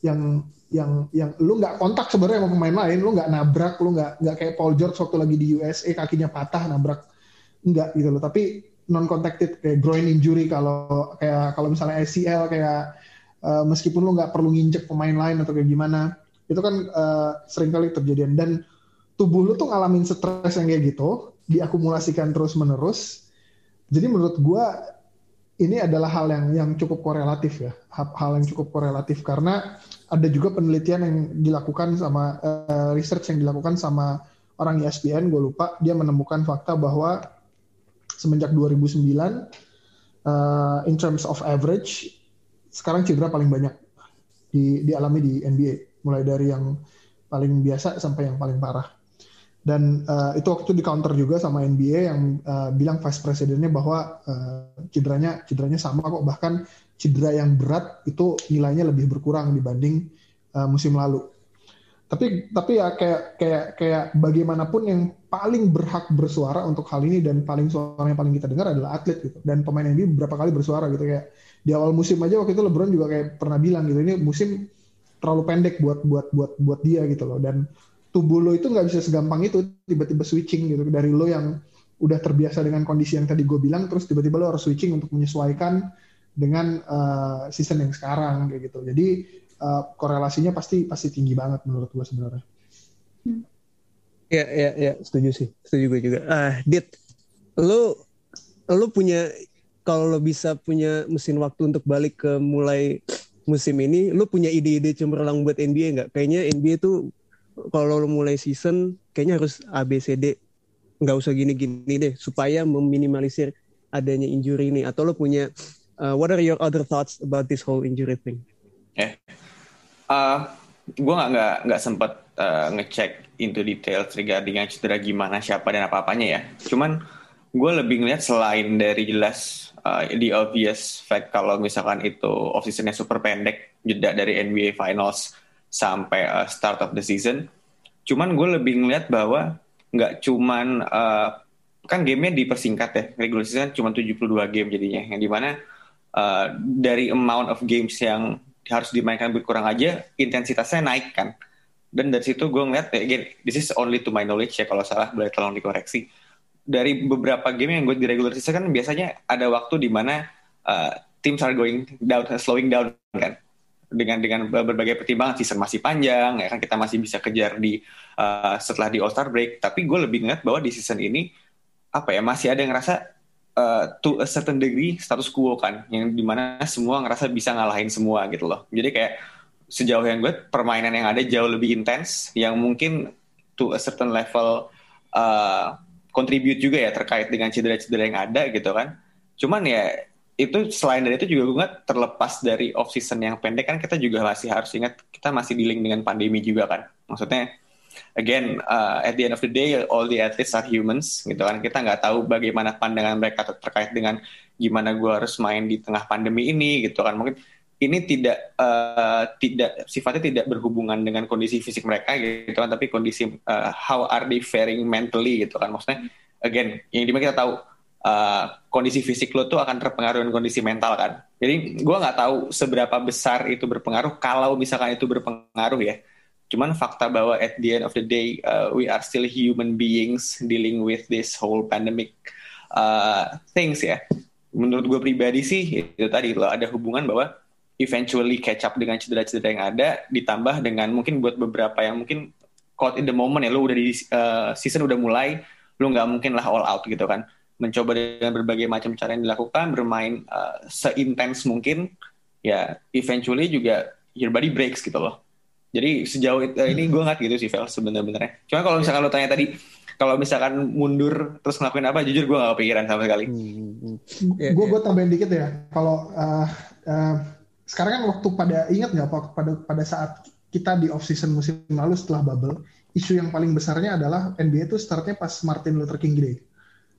yang yang yang lu nggak kontak sebenarnya sama pemain lain lu nggak nabrak lu nggak nggak kayak Paul George waktu lagi di USA kakinya patah nabrak. Nggak gitu loh tapi non contacted kayak groin injury kalau kayak kalau misalnya ACL kayak uh, meskipun lu nggak perlu nginjek pemain lain atau kayak gimana itu kan uh, sering kali terjadian. Dan tubuh lu tuh ngalamin stres yang kayak gitu diakumulasikan terus menerus. Jadi menurut gue ini adalah hal yang yang cukup korelatif ya, hal yang cukup korelatif. Karena ada juga penelitian yang dilakukan sama uh, research yang dilakukan sama orang ESPN, gue lupa, dia menemukan fakta bahwa semenjak 2009 uh, eh, in terms of average sekarang cedera paling banyak di dialami di NBA, mulai dari yang paling biasa sampai yang paling parah. Dan uh, itu waktu di counter juga sama NBA yang uh, bilang vice presidennya bahwa uh, cederanya cederanya sama kok bahkan cedera yang berat itu nilainya lebih berkurang dibanding uh, musim lalu. Tapi tapi ya kayak kayak kayak bagaimanapun yang paling berhak bersuara untuk hal ini dan paling suara yang paling kita dengar adalah atlet gitu. Dan pemain NBA beberapa kali bersuara gitu kayak di awal musim aja waktu itu LeBron juga kayak pernah bilang gitu ini musim terlalu pendek buat buat buat buat dia gitu loh. Dan tubuh lo itu nggak bisa segampang itu tiba-tiba switching gitu. Dari lo yang udah terbiasa dengan kondisi yang tadi gue bilang terus tiba-tiba lo harus switching untuk menyesuaikan dengan uh, season yang sekarang kayak gitu. Jadi uh, korelasinya pasti pasti tinggi banget menurut gue sebenarnya. Ya ya ya setuju sih. Setuju gue juga. Ah uh, Dit, lo lo punya kalau lo bisa punya mesin waktu untuk balik ke mulai musim ini, lo punya ide-ide cemerlang buat NBA nggak? Kayaknya NBA tuh kalau lo mulai season kayaknya harus A B C D nggak usah gini-gini deh supaya meminimalisir adanya injury ini atau lo punya uh, what are your other thoughts about this whole injury thing? Eh, uh, gue nggak nggak nggak sempat uh, ngecek into detail regarding yang cedera gimana siapa dan apa apanya ya. Cuman gue lebih ngeliat selain dari jelas uh, the obvious fact kalau misalkan itu off seasonnya super pendek jeda dari NBA Finals sampai uh, start of the season. Cuman gue lebih ngeliat bahwa nggak cuman uh, kan gamenya dipersingkat ya regular season cuma 72 game jadinya yang di mana uh, dari amount of games yang harus dimainkan berkurang aja intensitasnya naik kan dan dari situ gue ngeliat again this is only to my knowledge ya kalau salah boleh tolong dikoreksi dari beberapa game yang gue di regular season kan biasanya ada waktu di mana uh, teams are going down slowing down kan. Dengan dengan berbagai pertimbangan season masih panjang ya kan kita masih bisa kejar di uh, setelah di All Star break. Tapi gue lebih ngeliat bahwa di season ini apa ya masih ada yang ngerasa uh, to a certain degree status quo kan yang di mana semua ngerasa bisa ngalahin semua gitu loh. Jadi kayak sejauh yang gue permainan yang ada jauh lebih intens yang mungkin to a certain level uh, contribute juga ya terkait dengan cedera-cedera yang ada gitu kan. Cuman ya itu selain dari itu juga gue nggak terlepas dari off season yang pendek kan kita juga masih harus ingat kita masih dealing dengan pandemi juga kan. Maksudnya again uh, at the end of the day all the athletes are humans gitu kan kita nggak tahu bagaimana pandangan mereka terkait dengan gimana gue harus main di tengah pandemi ini gitu kan mungkin ini tidak uh, tidak sifatnya tidak berhubungan dengan kondisi fisik mereka gitu kan tapi kondisi uh, how are they faring mentally gitu kan. Maksudnya again yang di mana kita tahu uh, kondisi fisik lo tuh akan terpengaruh dengan kondisi mental kan. Jadi gue nggak tahu seberapa besar itu berpengaruh kalau misalkan itu berpengaruh ya. Cuman fakta bahwa at the end of the day uh, we are still human beings dealing with this whole pandemic uh, things ya. Menurut gue pribadi sih itu tadi lo ada hubungan bahwa eventually catch up dengan cedera-cedera yang ada ditambah dengan mungkin buat beberapa yang mungkin caught in the moment ya lu udah di uh, season udah mulai lu nggak mungkin lah all out gitu kan. Mencoba dengan berbagai macam cara yang dilakukan bermain uh, seintens mungkin ya eventually juga your body breaks gitu loh. Jadi sejauh itu, uh, ini gue nggak gitu sih Vel sebenarnya. Cuma kalau misalkan lo tanya tadi kalau misalkan mundur terus ngelakuin apa jujur gue gak kepikiran sama sekali. Hmm. hmm, hmm. gue gue tambahin dikit ya kalau uh, uh, sekarang kan waktu pada ingat nggak pada pada saat kita di off season musim lalu setelah bubble isu yang paling besarnya adalah NBA itu startnya pas Martin Luther King Day.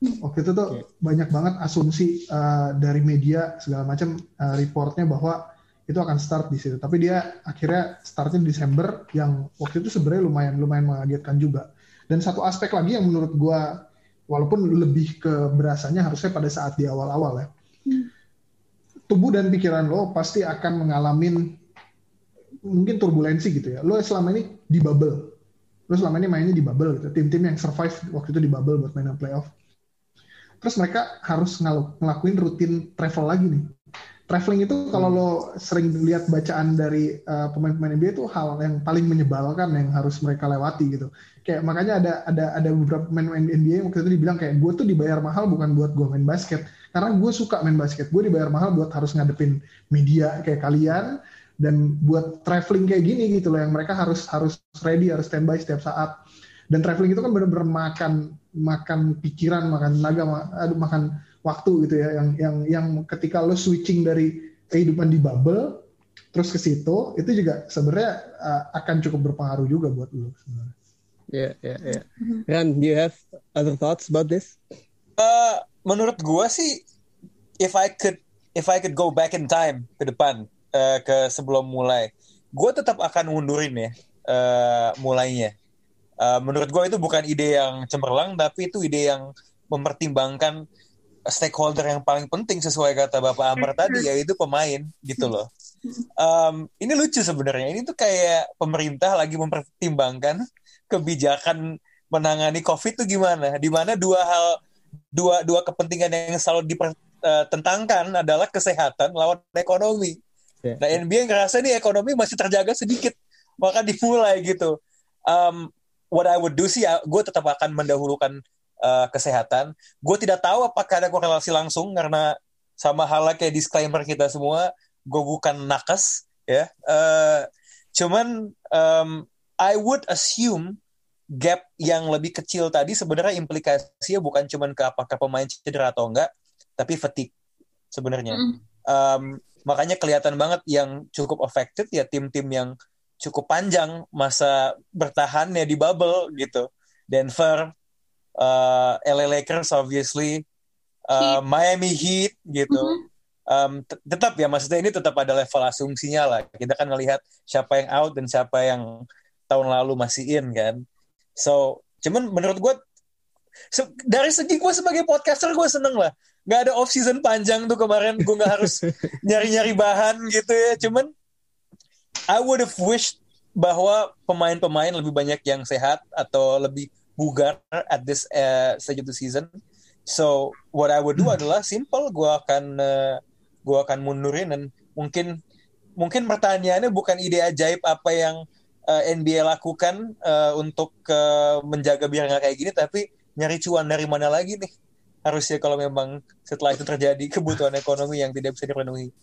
Waktu itu tuh okay. banyak banget asumsi uh, dari media segala macam uh, reportnya bahwa itu akan start di situ. Tapi dia akhirnya startnya di Desember yang waktu itu sebenarnya lumayan lumayan mengagetkan juga. Dan satu aspek lagi yang menurut gua walaupun lebih ke berasanya harusnya pada saat di awal-awal ya hmm tubuh dan pikiran lo pasti akan mengalami mungkin turbulensi gitu ya. Lo selama ini di bubble. Lo selama ini mainnya di bubble gitu. Tim-tim yang survive waktu itu di bubble buat main playoff. Terus mereka harus ngelakuin rutin travel lagi nih. Traveling itu kalau lo sering lihat bacaan dari uh, pemain-pemain NBA itu hal yang paling menyebalkan yang harus mereka lewati gitu. Kayak makanya ada ada ada beberapa pemain NBA yang waktu itu dibilang kayak gue tuh dibayar mahal bukan buat gue main basket, karena gue suka main basket gue dibayar mahal buat harus ngadepin media kayak kalian dan buat traveling kayak gini gitu loh yang mereka harus harus ready harus standby setiap saat dan traveling itu kan benar-benar makan makan pikiran makan tenaga aduh makan waktu gitu ya yang yang yang ketika lo switching dari kehidupan di bubble terus ke situ itu juga sebenarnya uh, akan cukup berpengaruh juga buat lo sebenarnya. Yeah, yeah, yeah. And do you have other thoughts about this? Uh, menurut gue sih if I could if I could go back in time ke depan uh, ke sebelum mulai, gue tetap akan mundurin ya uh, mulainya. Uh, menurut gue itu bukan ide yang cemerlang, tapi itu ide yang mempertimbangkan stakeholder yang paling penting sesuai kata Bapak Amar tadi yaitu pemain gitu loh. Um, ini lucu sebenarnya. Ini tuh kayak pemerintah lagi mempertimbangkan kebijakan menangani COVID itu gimana. Di mana dua hal dua dua kepentingan yang selalu dipertentangkan adalah kesehatan lawan ekonomi. Yeah. Nah NBA ngerasa nih ekonomi masih terjaga sedikit, maka dimulai gitu. Um, what I would do sih, ya, gue tetap akan mendahulukan uh, kesehatan. Gue tidak tahu apakah ada korelasi langsung karena sama halnya kayak disclaimer kita semua, gue bukan nakes ya. Uh, cuman um, I would assume gap yang lebih kecil tadi sebenarnya implikasinya bukan cuma ke apakah pemain cedera atau enggak, tapi fatigue sebenarnya. Mm. Um, makanya kelihatan banget yang cukup affected ya tim-tim yang cukup panjang masa bertahannya di bubble gitu. Denver, uh, LA Lakers obviously, uh, Heat. Miami Heat gitu. Mm -hmm. um, tetap ya maksudnya ini tetap ada level asumsinya lah. Kita kan ngelihat siapa yang out dan siapa yang tahun lalu masih in kan. So, cuman menurut gue se dari segi gue sebagai podcaster gue seneng lah. Gak ada off season panjang tuh kemarin gue gak harus nyari-nyari bahan gitu ya. Cuman I would have wished bahwa pemain-pemain lebih banyak yang sehat atau lebih bugar at this uh, stage of the season. So what I would do hmm. adalah simple, gue akan uh, gue akan mundurin dan mungkin mungkin pertanyaannya bukan ide ajaib apa yang uh, eh, NBA lakukan uh, untuk uh, menjaga biar nggak kayak gini tapi nyari cuan dari mana lagi nih harusnya kalau memang setelah itu terjadi kebutuhan ekonomi yang tidak bisa dipenuhi.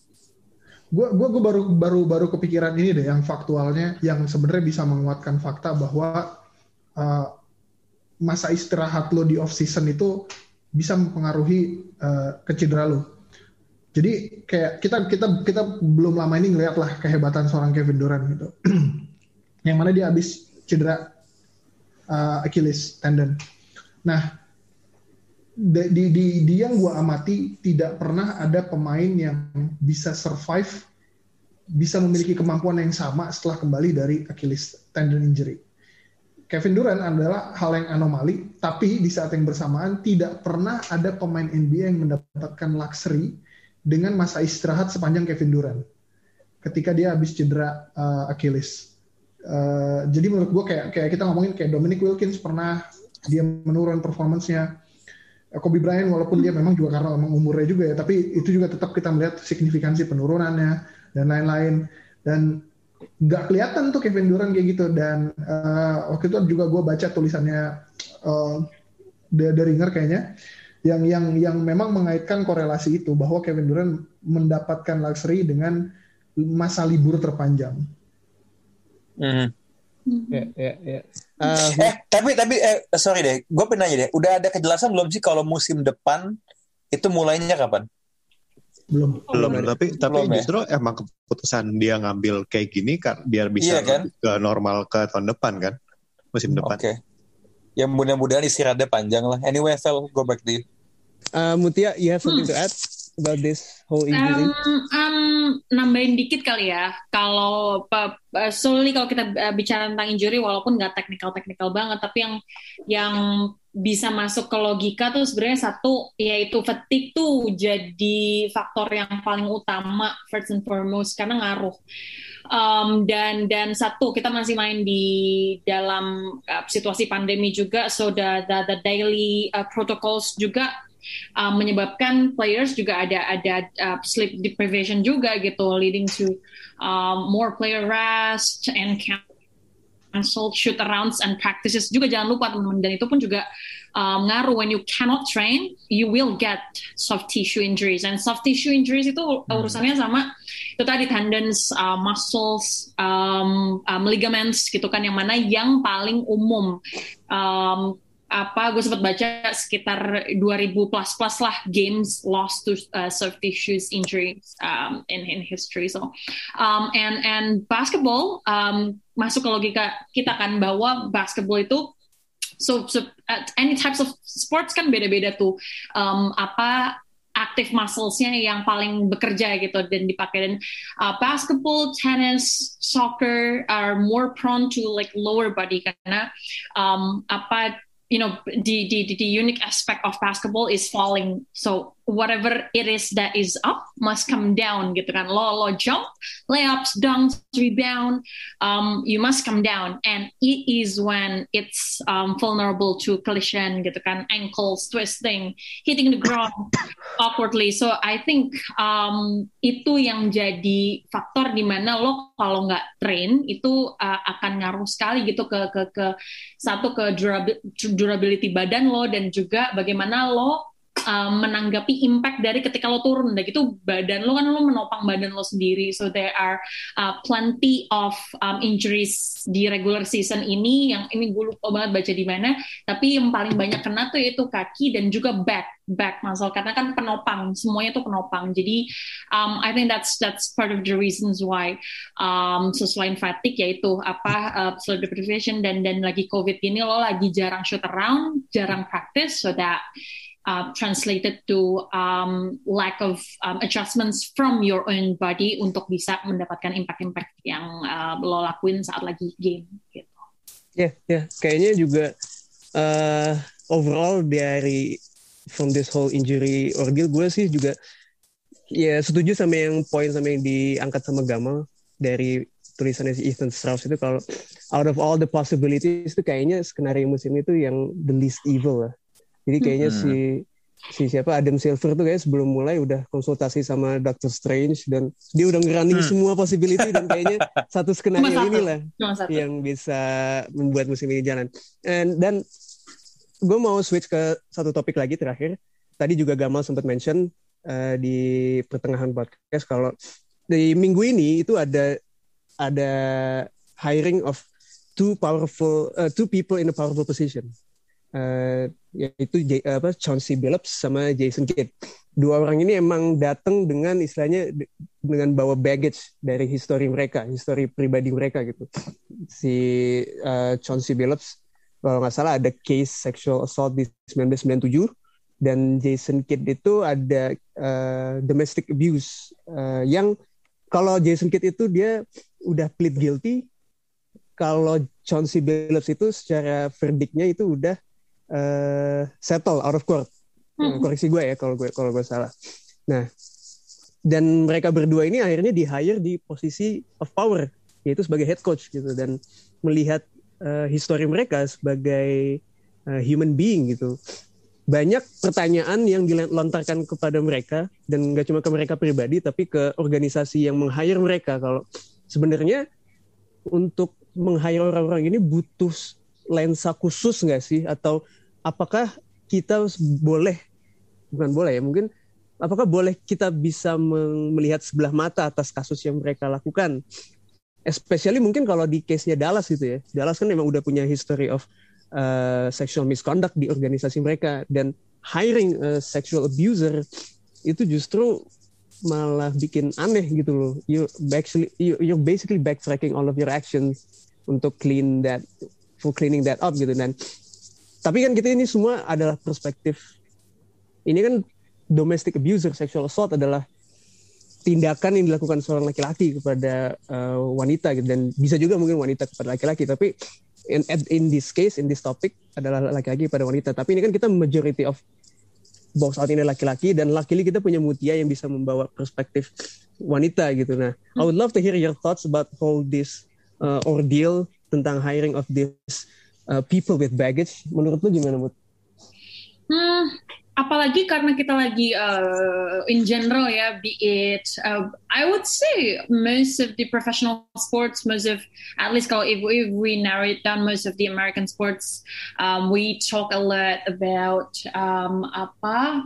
gue gue gue baru baru baru kepikiran ini deh yang faktualnya yang sebenarnya bisa menguatkan fakta bahwa uh, masa istirahat lo di off season itu bisa mempengaruhi uh, kecedera lo. Jadi kayak kita kita kita belum lama ini ngeliat lah kehebatan seorang Kevin Durant gitu. yang mana dia habis cedera uh, Achilles tendon. Nah, di, di, di yang gue amati tidak pernah ada pemain yang bisa survive bisa memiliki kemampuan yang sama setelah kembali dari Achilles tendon injury. Kevin Durant adalah hal yang anomali, tapi di saat yang bersamaan tidak pernah ada pemain NBA yang mendapatkan luxury dengan masa istirahat sepanjang Kevin Durant ketika dia habis cedera uh, Achilles. Uh, jadi menurut gue kayak kayak kita ngomongin kayak Dominic Wilkins pernah dia menurun performancenya. Kobe Bryant walaupun dia memang juga karena memang umurnya juga ya, tapi itu juga tetap kita melihat signifikansi penurunannya dan lain-lain. Dan nggak kelihatan tuh Kevin Durant kayak gitu. Dan uh, waktu itu juga gue baca tulisannya uh, The Ringer kayaknya yang yang yang memang mengaitkan korelasi itu bahwa Kevin Durant mendapatkan luxury dengan masa libur terpanjang. Mm. Ya, ya, ya. Uh, eh, tapi tapi eh, sorry deh, gue pengen nanya deh, udah ada kejelasan belum sih kalau musim depan itu mulainya kapan? Belum. Belum, belum tapi tapi belum, ya? justru ya? emang keputusan dia ngambil kayak gini kan biar bisa iya, kan? ke normal ke tahun depan kan, musim depan. Oke. Okay. Ya mudah-mudahan istirahatnya panjang lah. Anyway, Fel, go back to you. Uh, Mutia, you have something hmm. to add? About this whole? Um, um, nambahin dikit kali ya. Kalau uh, solely kalau kita uh, bicara tentang injury, walaupun nggak technical technical banget, tapi yang yang bisa masuk ke logika tuh sebenarnya satu yaitu fatigue tuh jadi faktor yang paling utama first and foremost karena ngaruh. Um, dan dan satu kita masih main di dalam uh, situasi pandemi juga, so the the, the daily uh, protocols juga um, menyebabkan players juga ada ada uh, sleep deprivation juga gitu leading to um, more player rest and cancel shoot arounds and practices juga. Jangan lupa teman-teman. Dan itu pun juga um, ngaruh. When you cannot train you will get soft tissue injuries. And soft tissue injuries itu hmm. urusannya sama itu tadi tendons, uh, muscles, um, um, ligaments gitu kan yang mana yang paling umum. Um, apa gue sempat baca sekitar 2000 plus plus lah games lost to uh, soft tissues injuries um, in in history so. Um, and and basketball um, masuk ke logika kita kan bahwa basketball itu so, so uh, any types of sports kan beda-beda tuh. Um, apa active musclesnya yang paling bekerja gitu dan dipakai. Dan uh, basketball, tennis, soccer are more prone to like lower body. Karena um, apa you know the, the the unique aspect of basketball is falling. So whatever it is that is up must come down gitu kan. Lo lo jump layups dunks rebound um, you must come down. And it is when it's um, vulnerable to collision gitu kan. Ankles twisting hitting the ground awkwardly. So I think um, itu yang jadi faktor di mana lo kalau nggak train itu uh, akan ngaruh sekali gitu ke ke ke satu ke durability badan lo dan juga bagaimana lo um, menanggapi impact dari ketika lo turun. Dan itu badan lo kan lo menopang badan lo sendiri. So there are uh, plenty of um, injuries di regular season ini yang ini gue lupa banget baca di mana. Tapi yang paling banyak kena tuh yaitu kaki dan juga back back muscle. Karena kan penopang semuanya tuh penopang. Jadi um, I think that's that's part of the reasons why um, so selain fatigue yaitu apa uh, sleep deprivation dan dan lagi covid ini lo lagi jarang shoot around jarang practice so that uh, translated to um, lack of um, adjustments from your own body untuk bisa mendapatkan impact-impact yang uh, lo lakuin saat lagi game gitu. Ya, yeah, ya, yeah. kayaknya juga uh, overall dari from this whole injury ordeal gue sih juga ya setuju sama yang poin sama yang diangkat sama Gamal dari tulisannya si Ethan Strauss itu kalau out of all the possibilities itu kayaknya skenario musim itu yang the least evil lah jadi kayaknya hmm. si si siapa Adam Silver tuh kayak sebelum mulai udah konsultasi sama Doctor Strange dan dia udah ngerunning hmm. semua possibility dan kayaknya satu skenario inilah yang bisa membuat musim ini jalan. And, dan gue mau switch ke satu topik lagi terakhir. Tadi juga Gamal sempat mention uh, di pertengahan podcast kalau di minggu ini itu ada ada hiring of two powerful uh, two people in a powerful position uh, yaitu J, apa Chauncey Billups sama Jason Kidd. Dua orang ini emang datang dengan istilahnya dengan bawa baggage dari histori mereka, histori pribadi mereka gitu. Si uh, Chauncey Billups kalau nggak salah ada case sexual assault di 1997 dan Jason Kidd itu ada uh, domestic abuse uh, yang kalau Jason Kidd itu dia udah plead guilty kalau Chauncey Billups itu secara verdiknya itu udah uh, settle out of court. Hmm. koreksi gue ya kalau gue kalau gue salah. Nah dan mereka berdua ini akhirnya di hire di posisi of power yaitu sebagai head coach gitu dan melihat uh, histori mereka sebagai uh, human being gitu. Banyak pertanyaan yang dilontarkan kepada mereka dan nggak cuma ke mereka pribadi tapi ke organisasi yang meng-hire mereka. Kalau sebenarnya untuk meng-hire orang-orang ini butuh lensa khusus nggak sih? Atau apakah kita boleh bukan boleh ya mungkin apakah boleh kita bisa melihat sebelah mata atas kasus yang mereka lakukan? Especially mungkin kalau di case-nya Dallas gitu ya. Dallas kan memang udah punya history of uh, sexual misconduct di organisasi mereka. Dan hiring a sexual abuser itu justru malah bikin aneh gitu loh. You actually you you're basically backtracking all of your actions untuk clean that for cleaning that up gitu dan. Tapi kan kita ini semua adalah perspektif ini kan domestic abuser sexual assault adalah tindakan yang dilakukan seorang laki-laki kepada uh, wanita gitu. Dan bisa juga mungkin wanita kepada laki-laki tapi in, in this case in this topic adalah laki-laki pada wanita. Tapi ini kan kita majority of box out ini laki-laki dan laki-laki kita punya mutia yang bisa membawa perspektif wanita gitu. Nah I would love to hear your thoughts about all this uh, ordeal tentang hiring of this uh, people with baggage menurut lu gimana Mut? Hmm, apalagi karena kita lagi uh, in general ya be it uh, I would say most of the professional sports most of at least kalau if, if we narrow it down most of the American sports um, we talk a lot about um, apa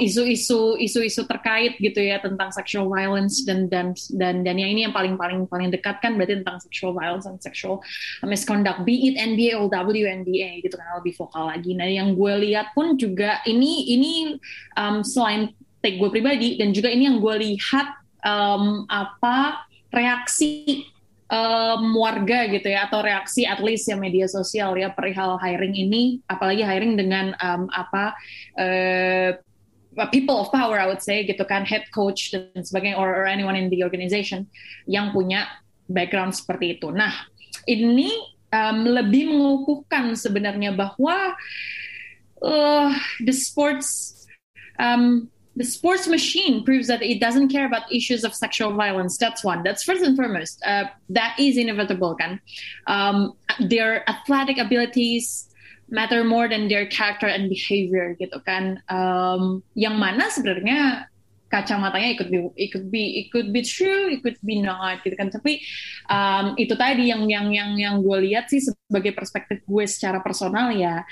isu-isu um, isu-isu terkait gitu ya tentang sexual violence dan dan dan dan yang ini yang paling paling paling dekat kan berarti tentang sexual violence dan sexual misconduct be it NBA or WNBA gitu kan lebih vokal lagi. Nah yang gue lihat pun juga ini ini um, selain take gue pribadi dan juga ini yang gue lihat um, apa reaksi um, warga gitu ya atau reaksi at least ya media sosial ya perihal hiring ini apalagi hiring dengan um, apa uh, people of power I would say gitu kan head coach dan sebagainya or, or anyone in the organization yang punya background seperti itu. Nah ini um, lebih mengukuhkan sebenarnya bahwa uh, the sports um, the sports machine proves that it doesn't care about issues of sexual violence. That's one. That's first and foremost. Uh, that is inevitable, kan? Um, their athletic abilities matter more than their character and behavior, gitu kan? Um, yang mana sebenarnya kacamatanya ikut be ikut be ikut be true, ikut be not gitu kan. Tapi um, itu tadi yang yang yang yang gue lihat sih sebagai perspektif gue secara personal ya.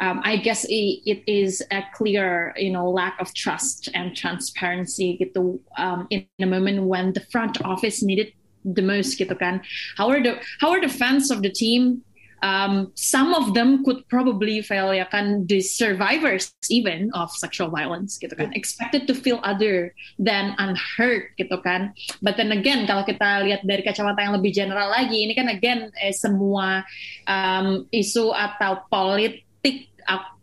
Um, I guess it, it is a clear, you know, lack of trust and transparency. Gitu um, in a moment when the front office needed the most gitu kan. How are the how are the fans of the team? Um, some of them could probably fail ya kan the survivors even of sexual violence gitu kan. Expected to feel other than unheard gitu kan. But then again kalau kita lihat dari kacamata yang lebih general lagi ini kan again eh, semua um, isu atau politik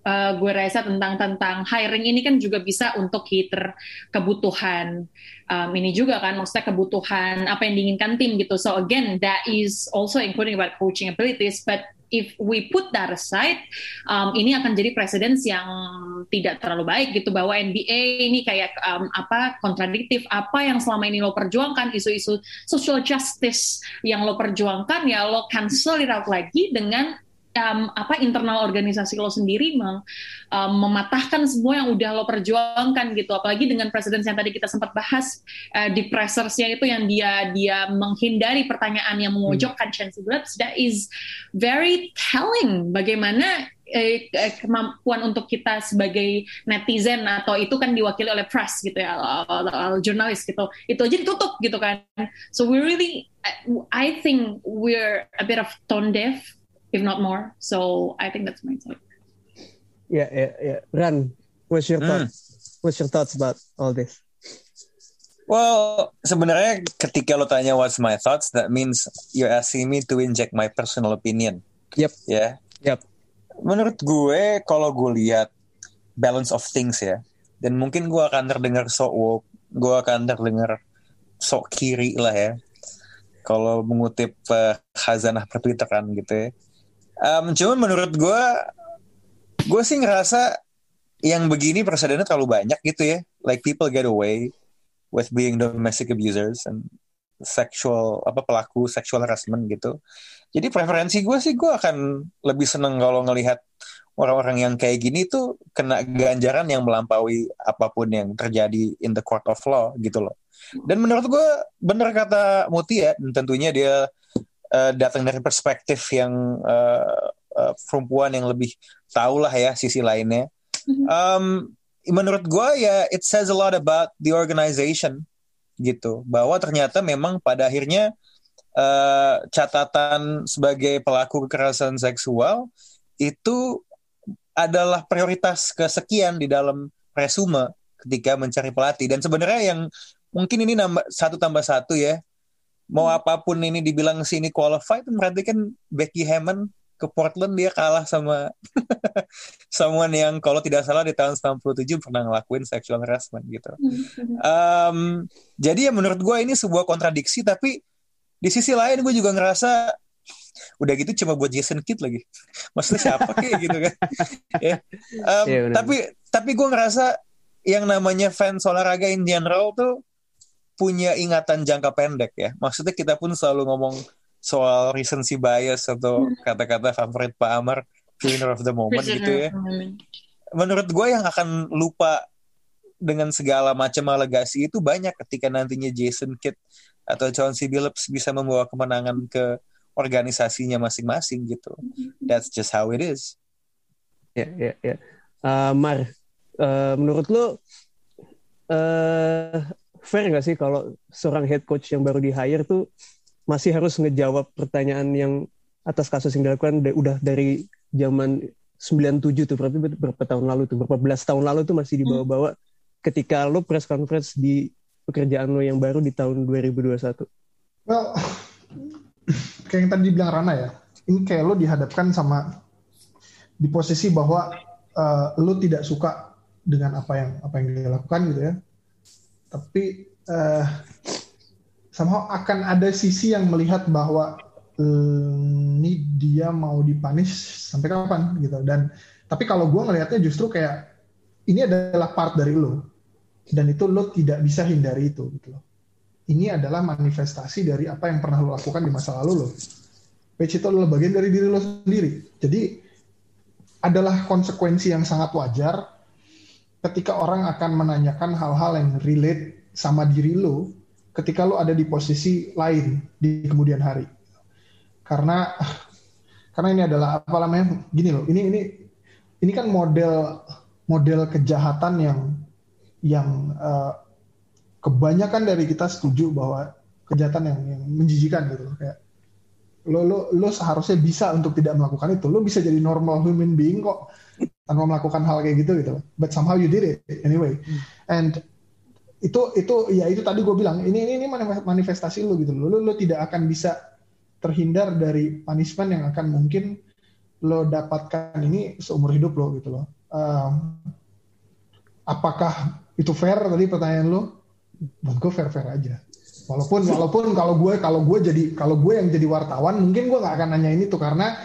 uh, gue rasa tentang tentang hiring ini kan juga bisa untuk cater kebutuhan um, ini juga kan maksudnya kebutuhan apa yang diinginkan tim gitu. So again that is also including about coaching abilities but if we put that aside, um, ini akan jadi presiden yang tidak terlalu baik gitu bahwa NBA ini kayak um, apa kontradiktif. Apa yang selama ini lo perjuangkan isu-isu social justice yang lo perjuangkan ya lo cancel it out lagi dengan um, apa internal organisasi lo sendiri mem, um, mematahkan semua yang udah lo perjuangkan gitu. Apalagi dengan presiden yang tadi kita sempat bahas uh, di pressersnya itu yang dia dia menghindari pertanyaan yang memojokkan hmm. Billups that is very telling bagaimana eh, eh, kemampuan untuk kita sebagai netizen atau itu kan diwakili oleh press gitu ya jurnalis gitu. Itu aja ditutup gitu kan. So we really I think we're a bit of tone deaf if not more. So I think that's my take. Yeah, yeah, yeah. Ran, what's your hmm. thoughts? What's your thoughts about all this? Well, sebenarnya ketika lo tanya what's my thoughts, that means you're asking me to inject my personal opinion. Yep. Ya. Yeah? Yep. Menurut gue, kalau gue lihat balance of things ya, dan mungkin gue akan terdengar sok woke, gue akan terdengar sok kiri lah ya. Kalau mengutip uh, khazanah pertwitteran gitu ya. Um, cuman menurut gue, gue sih ngerasa yang begini presidennya terlalu banyak gitu ya. Like people get away with being domestic abusers and sexual apa pelaku sexual harassment gitu. Jadi preferensi gue sih gue akan lebih seneng kalau ngelihat orang-orang yang kayak gini tuh kena ganjaran yang melampaui apa pun yang terjadi in the court of law gitu loh. Dan menurut gue bener kata Muti ya, tentunya dia uh, datang dari perspektif yang uh, uh, perempuan yang lebih tahu lah ya sisi lainnya. Um, menurut gue ya it says a lot about the organization gitu. Bahwa ternyata memang pada akhirnya uh, catatan sebagai pelaku kekerasan seksual itu adalah prioritas kesekian di dalam resume ketika mencari pelatih. Dan sebenarnya yang mungkin ini nambah satu tambah satu ya mau apa pun ini dibilang sini qualified berarti kan Becky Hammond ke Portland dia kalah sama someone yang kalau tidak salah di tahun 97 pernah ngelakuin sexual harassment gitu. Um, jadi ya menurut gue ini sebuah kontradiksi tapi di sisi lain gue juga ngerasa udah gitu cuma buat Jason Kidd lagi. Maksudnya siapa kayak gitu kan. ya. um, yeah, tapi tapi gue ngerasa yang namanya fans olahraga in general tuh punya ingatan jangka pendek ya. Maksudnya kita pun selalu ngomong soal recency bias atau hmm. kata-kata favorit Pak Amar, winner of the moment gitu ya. Menurut gue yang akan lupa dengan segala macam alegasi itu banyak ketika nantinya Jason Kidd atau Chauncey Billups bisa membawa kemenangan ke organisasinya masing-masing gitu. That's just how it is. Ya, ya, ya. Uh, Mar, uh, menurut lo uh, fair nggak sih kalau seorang head coach yang baru di hire tuh masih harus ngejawab pertanyaan yang atas kasus yang dilakukan udah dari zaman 97 tuh berarti berapa tahun lalu tuh berapa belas tahun lalu tuh masih dibawa-bawa ketika lo press conference di pekerjaan lo yang baru di tahun 2021. Well, kayak yang tadi dibilang Rana ya, ini kayak lo dihadapkan sama di posisi bahwa uh, lo tidak suka dengan apa yang apa yang dia lakukan gitu ya tapi uh, somehow akan ada sisi yang melihat bahwa uh, ini dia mau dipunish sampai kapan gitu. Dan tapi kalau gue ngelihatnya justru kayak ini adalah part dari lo. Dan itu lo tidak bisa hindari itu gitu loh. Ini adalah manifestasi dari apa yang pernah lo lakukan di masa lalu lo. Which itu adalah bagian dari diri lo sendiri. Jadi adalah konsekuensi yang sangat wajar ketika orang akan menanyakan hal-hal yang relate sama diri lo ketika lo ada di posisi lain di kemudian hari. Karena karena ini adalah apa namanya gini loh, ini ini ini kan model model kejahatan yang yang uh, kebanyakan dari kita setuju bahwa kejahatan yang, yang menjijikan gitu loh kayak lo lo lo seharusnya bisa untuk tidak melakukan itu lo bisa jadi normal human being kok tanpa melakukan hal kayak gitu gitu. But somehow you did it anyway. Hmm. and itu itu ya itu tadi gue bilang ini ini ini manifestasi lo gitu lo lo, lo tidak akan bisa terhindar dari punishment yang akan mungkin lo dapatkan ini seumur hidup lo gitu loh. Um, apakah itu fair tadi pertanyaan lo buat gue fair fair aja. Walaupun walaupun kalau gue kalau gue jadi kalau gue yang jadi wartawan mungkin gue nggak akan nanya ini tuh karena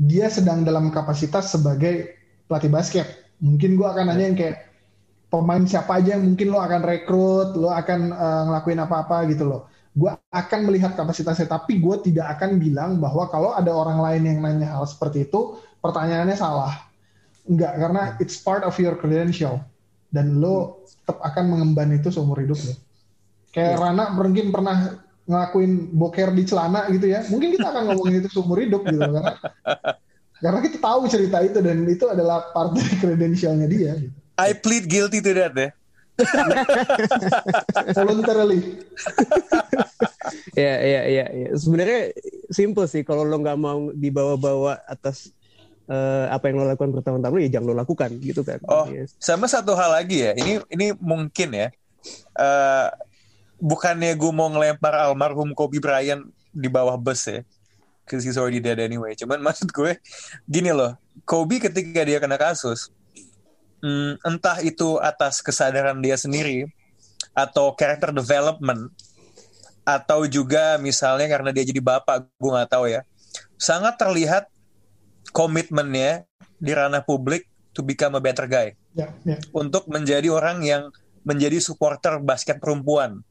dia sedang dalam kapasitas sebagai pelatih basket. Mungkin gue akan nanya yang kayak pemain siapa aja yang mungkin lo akan rekrut, lo akan uh, ngelakuin apa-apa gitu loh. gue akan melihat kapasitasnya tapi gue tidak akan bilang bahwa kalau ada orang lain yang nanya hal seperti itu pertanyaannya salah enggak karena it's part of your credential dan lo tetap akan mengemban itu seumur hidup lo kayak yeah. Rana mungkin pernah ngelakuin boker di celana gitu ya mungkin kita akan ngomongin itu seumur hidup gitu karena karena kita tahu cerita itu dan itu adalah part dari kredensialnya dia gitu. I plead guilty to that ya voluntarily. ya, ya, ya, ya. Sebenarnya simple sih kalau lo nggak mau dibawa-bawa atas uh, apa yang lo lakukan bertahun-tahun ya jangan lo lakukan gitu kan. Oh, yes. sama satu hal lagi ya. Ini ini mungkin ya. Uh, bukannya gue mau ngelempar almarhum Kobe Bryant di bawah bus ya. Cause he's already dead anyway. Cuman maksud gue gini loh. Kobe ketika dia kena kasus, hmm, entah itu atas kesadaran dia sendiri atau character development atau juga misalnya karena dia jadi bapak gue nggak tahu ya sangat terlihat komitmennya di ranah publik to become a better guy yeah, yeah. untuk menjadi orang yang menjadi supporter basket perempuan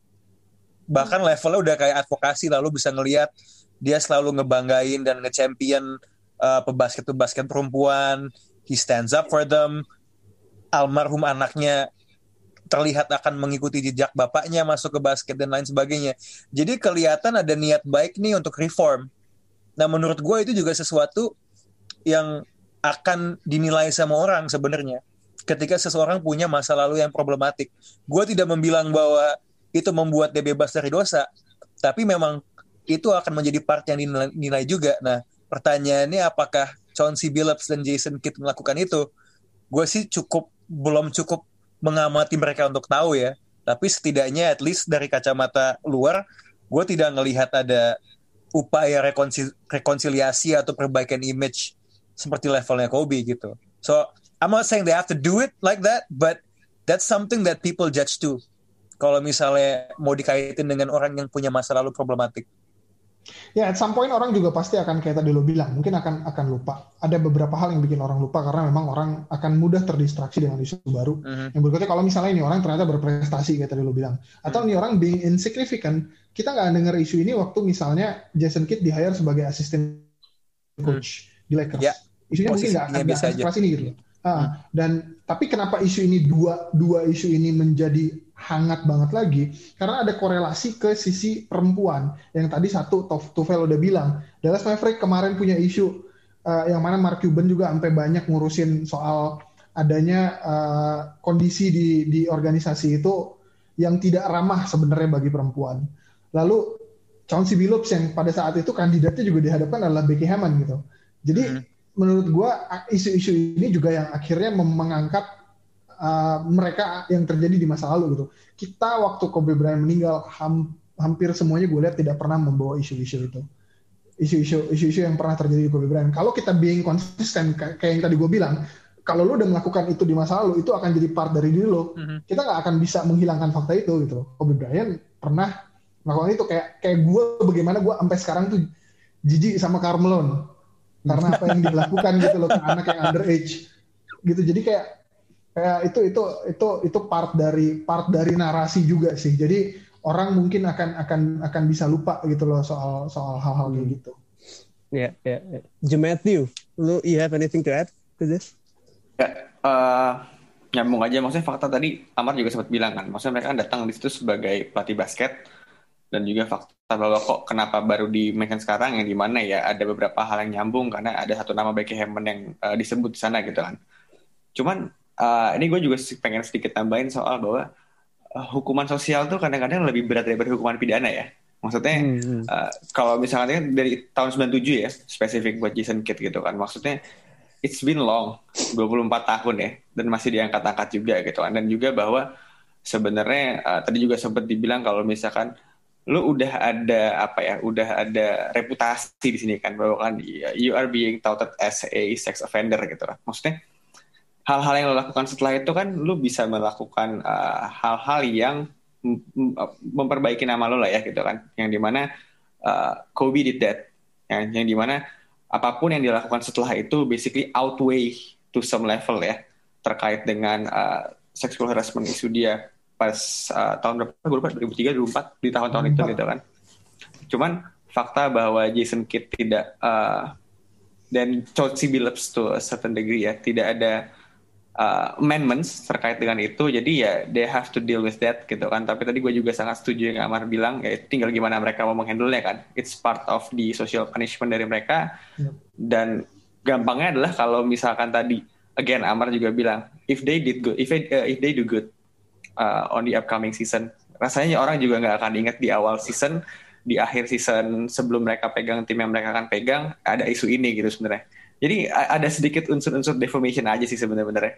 bahkan levelnya udah kayak advokasi lalu bisa ngelihat dia selalu ngebanggain dan nge-champion uh, pebasket-pebasket perempuan he stands up for them almarhum anaknya terlihat akan mengikuti jejak bapaknya masuk ke basket dan lain sebagainya. Jadi kelihatan ada niat baik nih untuk reform. Nah menurut gue itu juga sesuatu yang akan dinilai sama orang sebenarnya. Ketika seseorang punya masa lalu yang problematik. Gue tidak membilang bahwa itu membuat dia bebas dari dosa. Tapi memang itu akan menjadi part yang dinilai, juga. Nah pertanyaannya apakah Chauncey Billups dan Jason Kidd melakukan itu? Gue sih cukup belum cukup mengamati mereka untuk tahu ya. Tapi setidaknya at least dari kacamata luar, gue tidak ngelihat ada upaya rekonsil rekonsiliasi atau perbaikan image seperti levelnya Kobe gitu. So I'm not saying they have to do it like that, but that's something that people judge too. Kalau misalnya mau dikaitin dengan orang yang punya masa lalu problematik. Ya, at some point orang juga pasti akan kayak tadi lo bilang, mungkin akan akan lupa. Ada beberapa hal yang bikin orang lupa karena memang orang akan mudah terdistraksi dengan isu baru. Uh-huh. Yang berikutnya kalau misalnya ini orang ternyata berprestasi kayak tadi lo bilang, atau uh-huh. ini orang being insignificant, kita nggak dengar isu ini waktu misalnya Jason Kidd di hire sebagai asisten coach uh-huh. di Lakers. Yeah. Isunya mungkin nggak akan sekeras ini gitu. Uh, dan tapi kenapa isu ini dua dua isu ini menjadi hangat banget lagi karena ada korelasi ke sisi perempuan yang tadi satu Tufel udah bilang Dallas Maverick kemarin punya isu uh, yang mana Mark Cuban juga sampai banyak ngurusin soal adanya uh, kondisi di di organisasi itu yang tidak ramah sebenarnya bagi perempuan. Lalu Chauncey Billups yang pada saat itu kandidatnya juga dihadapkan adalah Becky Hammond gitu. Jadi mm -hmm menurut gue isu-isu ini juga yang akhirnya mengangkat uh, mereka yang terjadi di masa lalu gitu. Kita waktu Kobe Bryant meninggal ham, hampir semuanya gue lihat tidak pernah membawa isu-isu itu. Isu-isu isu-isu yang pernah terjadi di Kobe Bryant. Kalau kita being konsisten kayak yang tadi gue bilang, kalau lo udah melakukan itu di masa lalu, itu akan jadi part dari diri lo. Mm-hmm. Kita nggak akan bisa menghilangkan fakta itu gitu. Kobe Bryant pernah melakukan itu kayak kayak gue bagaimana gue sampai sekarang tuh jijik sama Carmelo karena apa yang dilakukan gitu loh ke anak yang underage gitu jadi kayak kayak itu itu itu itu part dari part dari narasi juga sih jadi orang mungkin akan akan akan bisa lupa gitu loh soal soal hal-hal kayak hmm. gitu ya ya yeah. Matthew lu you have anything to add to this ya uh, nyambung aja maksudnya fakta tadi Amar juga sempat bilang kan maksudnya mereka kan datang di situ sebagai pelatih basket dan juga fakta bahwa kok kenapa baru di mention sekarang yang di mana ya ada beberapa hal yang nyambung karena ada satu nama Becky Hammond yang uh, disebut di sana gitu kan. Cuman uh, ini gue juga pengen sedikit tambahin soal bahwa uh, hukuman sosial tuh kadang-kadang lebih berat daripada hukuman pidana ya. Maksudnya hmm. uh, kalau misalnya dari tahun 97 ya spesifik buat Jason Kidd gitu kan. Maksudnya it's been long 24 tahun ya dan masih diangkat-angkat juga gitu kan. Dan juga bahwa sebenarnya uh, tadi juga sempat dibilang kalau misalkan lu udah ada apa ya udah ada reputasi di sini kan bahwa kan you are being touted as a sex offender gitu lah maksudnya hal-hal yang lo lakukan setelah itu kan lu bisa melakukan uh, hal-hal uh, yang memperbaiki nama lo lah ya gitu kan. Yang di mana uh, Kobe did that. Yang yang di mana apa pun yang dilakukan setelah itu basically outweigh to some level ya terkait dengan uh, sexual harassment isu dia pas uh, tahun berapa? Gue lupa 2003 2004 di tahun-tahun itu gitu kan. Cuman fakta bahwa Jason Kidd tidak uh, dan Chauncey Billups to a certain degree ya tidak ada uh, amendments terkait dengan itu. Jadi ya they have to deal with that gitu kan. Tapi tadi gue juga sangat setuju yang Amar bilang ya tinggal gimana mereka mau menghandle nya kan. It's part of the social punishment dari mereka. Yep. dan gampangnya adalah kalau misalkan tadi again Amar juga bilang if they did good if they, uh, if they do good uh, on the upcoming season rasanya orang juga nggak akan ingat di awal season di akhir season sebelum mereka pegang tim yang mereka akan pegang ada isu ini gitu sebenarnya jadi ada sedikit unsur-unsur deformation aja sih sebenarnya.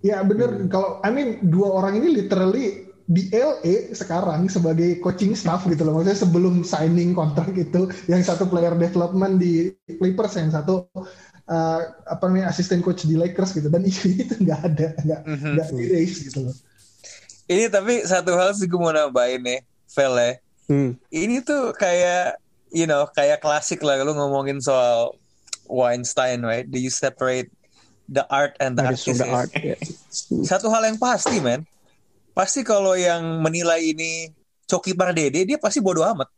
Ya bener. Hmm. Kalau I mean dua orang ini literally di LA sekarang sebagai coaching staff gitu loh. Maksudnya sebelum signing kontrak itu, yang satu player development di Clippers, yang satu uh, apa namanya asisten coach di Lakers gitu. Dan isu itu nggak ada, nggak mm-hmm. nggak di race gitu loh. Ini tapi satu hal sih gue mau nambahin nih, Vel ya. Hmm. Ini tuh kayak, you know, kayak klasik lah lu ngomongin soal Weinstein, right? Do you separate the art and the artist? The art, yeah. Satu hal yang pasti, man. Pasti kalau yang menilai ini Coki Pardede, dia pasti bodoh amat.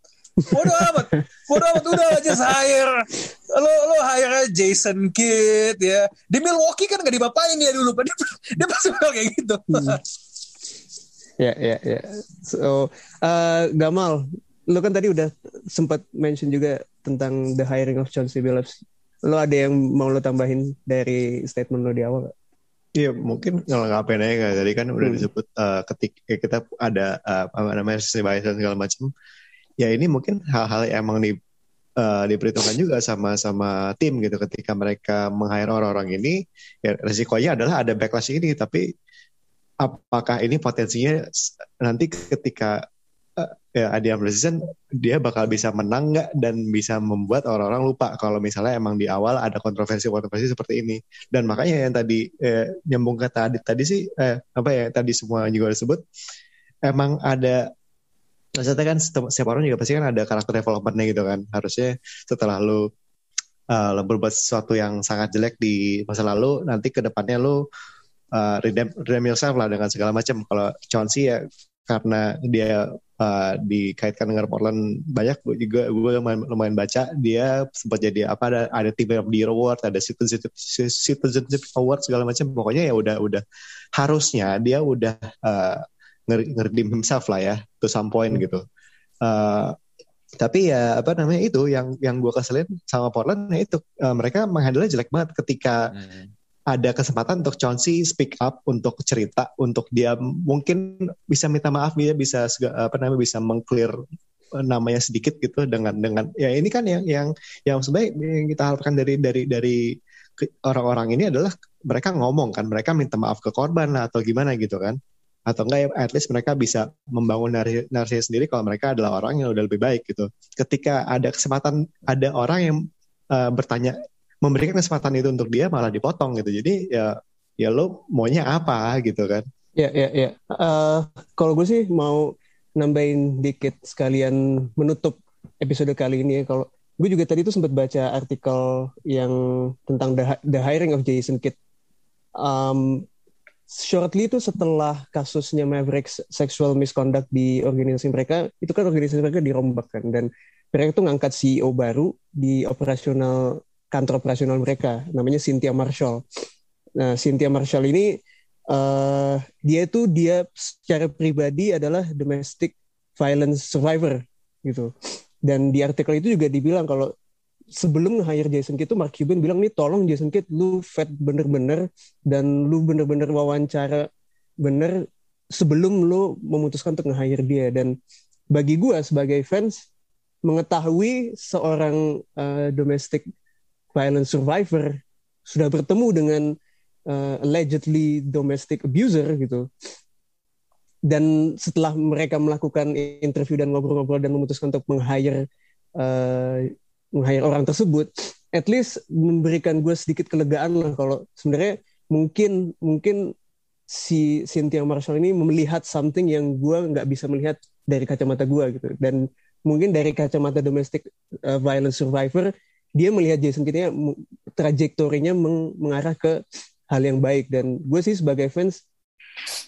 Bodoh amat. Bodoh amat. Udah aja hire. Lo, lo hire Jason Kidd ya. Di Milwaukee kan gak dibapain ya dulu. Dia, dia pasti bakal kayak gitu. Hmm. Ya, ya, ya. So, uh, Gamal, lo kan tadi udah sempat mention juga tentang the hiring of Chauncey Billups lo ada yang mau lo tambahin dari statement lo di awal gak? Iya mungkin kalau ngapain aja kayak tadi kan udah hmm. disebut uh, ketik ya kita ada uh, apa namanya sisi dan segala macam. Ya ini mungkin hal-hal yang emang di uh, diperhitungkan juga sama sama tim gitu ketika mereka meng-hire orang-orang ini ya resikonya adalah ada backlash ini tapi apakah ini potensinya nanti ketika ya Adiam Precision dia bakal bisa menang nggak dan bisa membuat orang-orang lupa kalau misalnya emang di awal ada kontroversi-kontroversi seperti ini. Dan makanya yang tadi eh, nyambung ke tadi tadi sih eh, apa ya tadi semua juga disebut emang ada maksudnya kan setiap orang juga pasti kan ada karakter developmentnya gitu kan. Harusnya setelah lu uh, berbuat sesuatu yang sangat jelek di masa lalu nanti ke depannya lu uh, redeem, redeem yourself lah dengan segala macam. Kalau Chauncey ya karena dia uh, dikaitkan dengan Portland banyak gue juga gue lumayan, lumayan baca. Dia sempat jadi apa ada ada team of the year award ada citizenship citizenship award segala macam. Pokoknya ya udah udah harusnya dia udah uh, ngerdim himself lah ya to some point gitu. Uh, tapi ya apa namanya itu yang yang gue keselin sama Portland ya itu uh, mereka menghandle jelek banget ketika hmm ada kesempatan untuk Chauncey speak up untuk cerita untuk dia mungkin bisa minta maaf dia bisa apa namanya bisa mengclear eh, namanya sedikit gitu dengan dengan ya ini kan yang yang yang sebaik yang kita harapkan dari dari dari orang-orang ini adalah mereka ngomong kan mereka minta maaf ke korban atau gimana gitu kan. Atau enggak ya at least mereka bisa membangun narasi, narasi sendiri kalau mereka adalah orang yang udah lebih baik gitu. Ketika ada kesempatan ada orang yang uh, bertanya memberikan kesempatan itu untuk dia malah dipotong gitu. Jadi ya ya lo maunya apa gitu kan? Ya ya ya. Uh, kalau gue sih mau nambahin dikit sekalian menutup episode kali ini ya. Kalau gue juga tadi tuh sempat baca artikel yang tentang the, the hiring of Jason Kidd. Um, shortly itu setelah kasusnya Mavericks sexual misconduct di organisasi mereka itu kan organisasi mereka dirombak kan. Dan mereka tuh ngangkat CEO baru di operasional kantor operasional mereka namanya Cynthia Marshall. Nah, Cynthia Marshall ini uh, dia itu dia secara pribadi adalah domestic violence survivor gitu. Dan di artikel itu juga dibilang kalau sebelum hire Jason Kidd itu Mark Cuban bilang nih tolong Jason Kidd lu fat bener-bener dan lu bener-bener wawancara bener sebelum lu memutuskan untuk nge-hire dia dan bagi gue sebagai fans mengetahui seorang uh, domestic violent survivor sudah bertemu dengan uh, allegedly domestic abuser gitu. Dan setelah mereka melakukan interview dan ngobrol-ngobrol dan memutuskan untuk meng-hire uh, meng-hire orang tersebut, at least memberikan gue sedikit kelegaan lah kalau sebenarnya mungkin mungkin si Cynthia Marshall ini melihat something yang gue nggak bisa melihat dari kacamata gue gitu dan mungkin dari kacamata domestic uh, violence survivor dia melihat Jason Kidd trajektorinya meng mengarah ke hal yang baik dan gue sih sebagai fans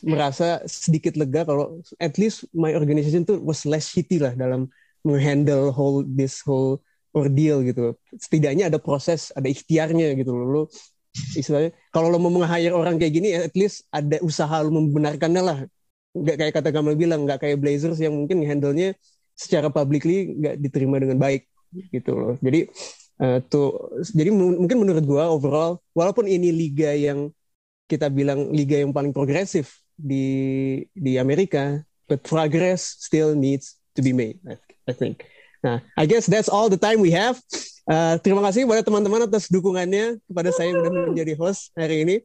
merasa sedikit lega kalau at least my organization tuh was less shitty lah dalam menghandle whole this whole ordeal gitu. Setidaknya ada proses, ada ikhtiarnya gitu loh. Lo istilahnya kalau lo mau meng-hire orang kayak gini at least ada usaha lo membenarkannya lah. Nggak kayak kata Gamal bilang, nggak kayak Blazers yang mungkin handle-nya secara publicly nggak diterima dengan baik gitu loh. Jadi uh, tuh jadi mungkin menurut gua overall walaupun ini liga yang kita bilang liga yang paling progresif di di Amerika, but progress still needs to be made. I think. Nah, I guess that's all the time we have. Uh, terima kasih kepada teman-teman atas dukungannya kepada saya yang sudah menjadi host hari ini.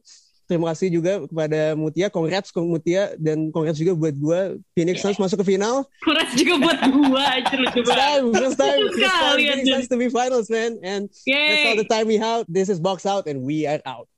Terima kasih juga kepada Mutia, congrats Mutia dan congrats juga buat gue Phoenix Suns masuk ke final. Congrats juga buat gue, first time, first time, first time Phoenix Suns to be finals, man. And Yay. that's all the time we have. This is Box Out and we are out.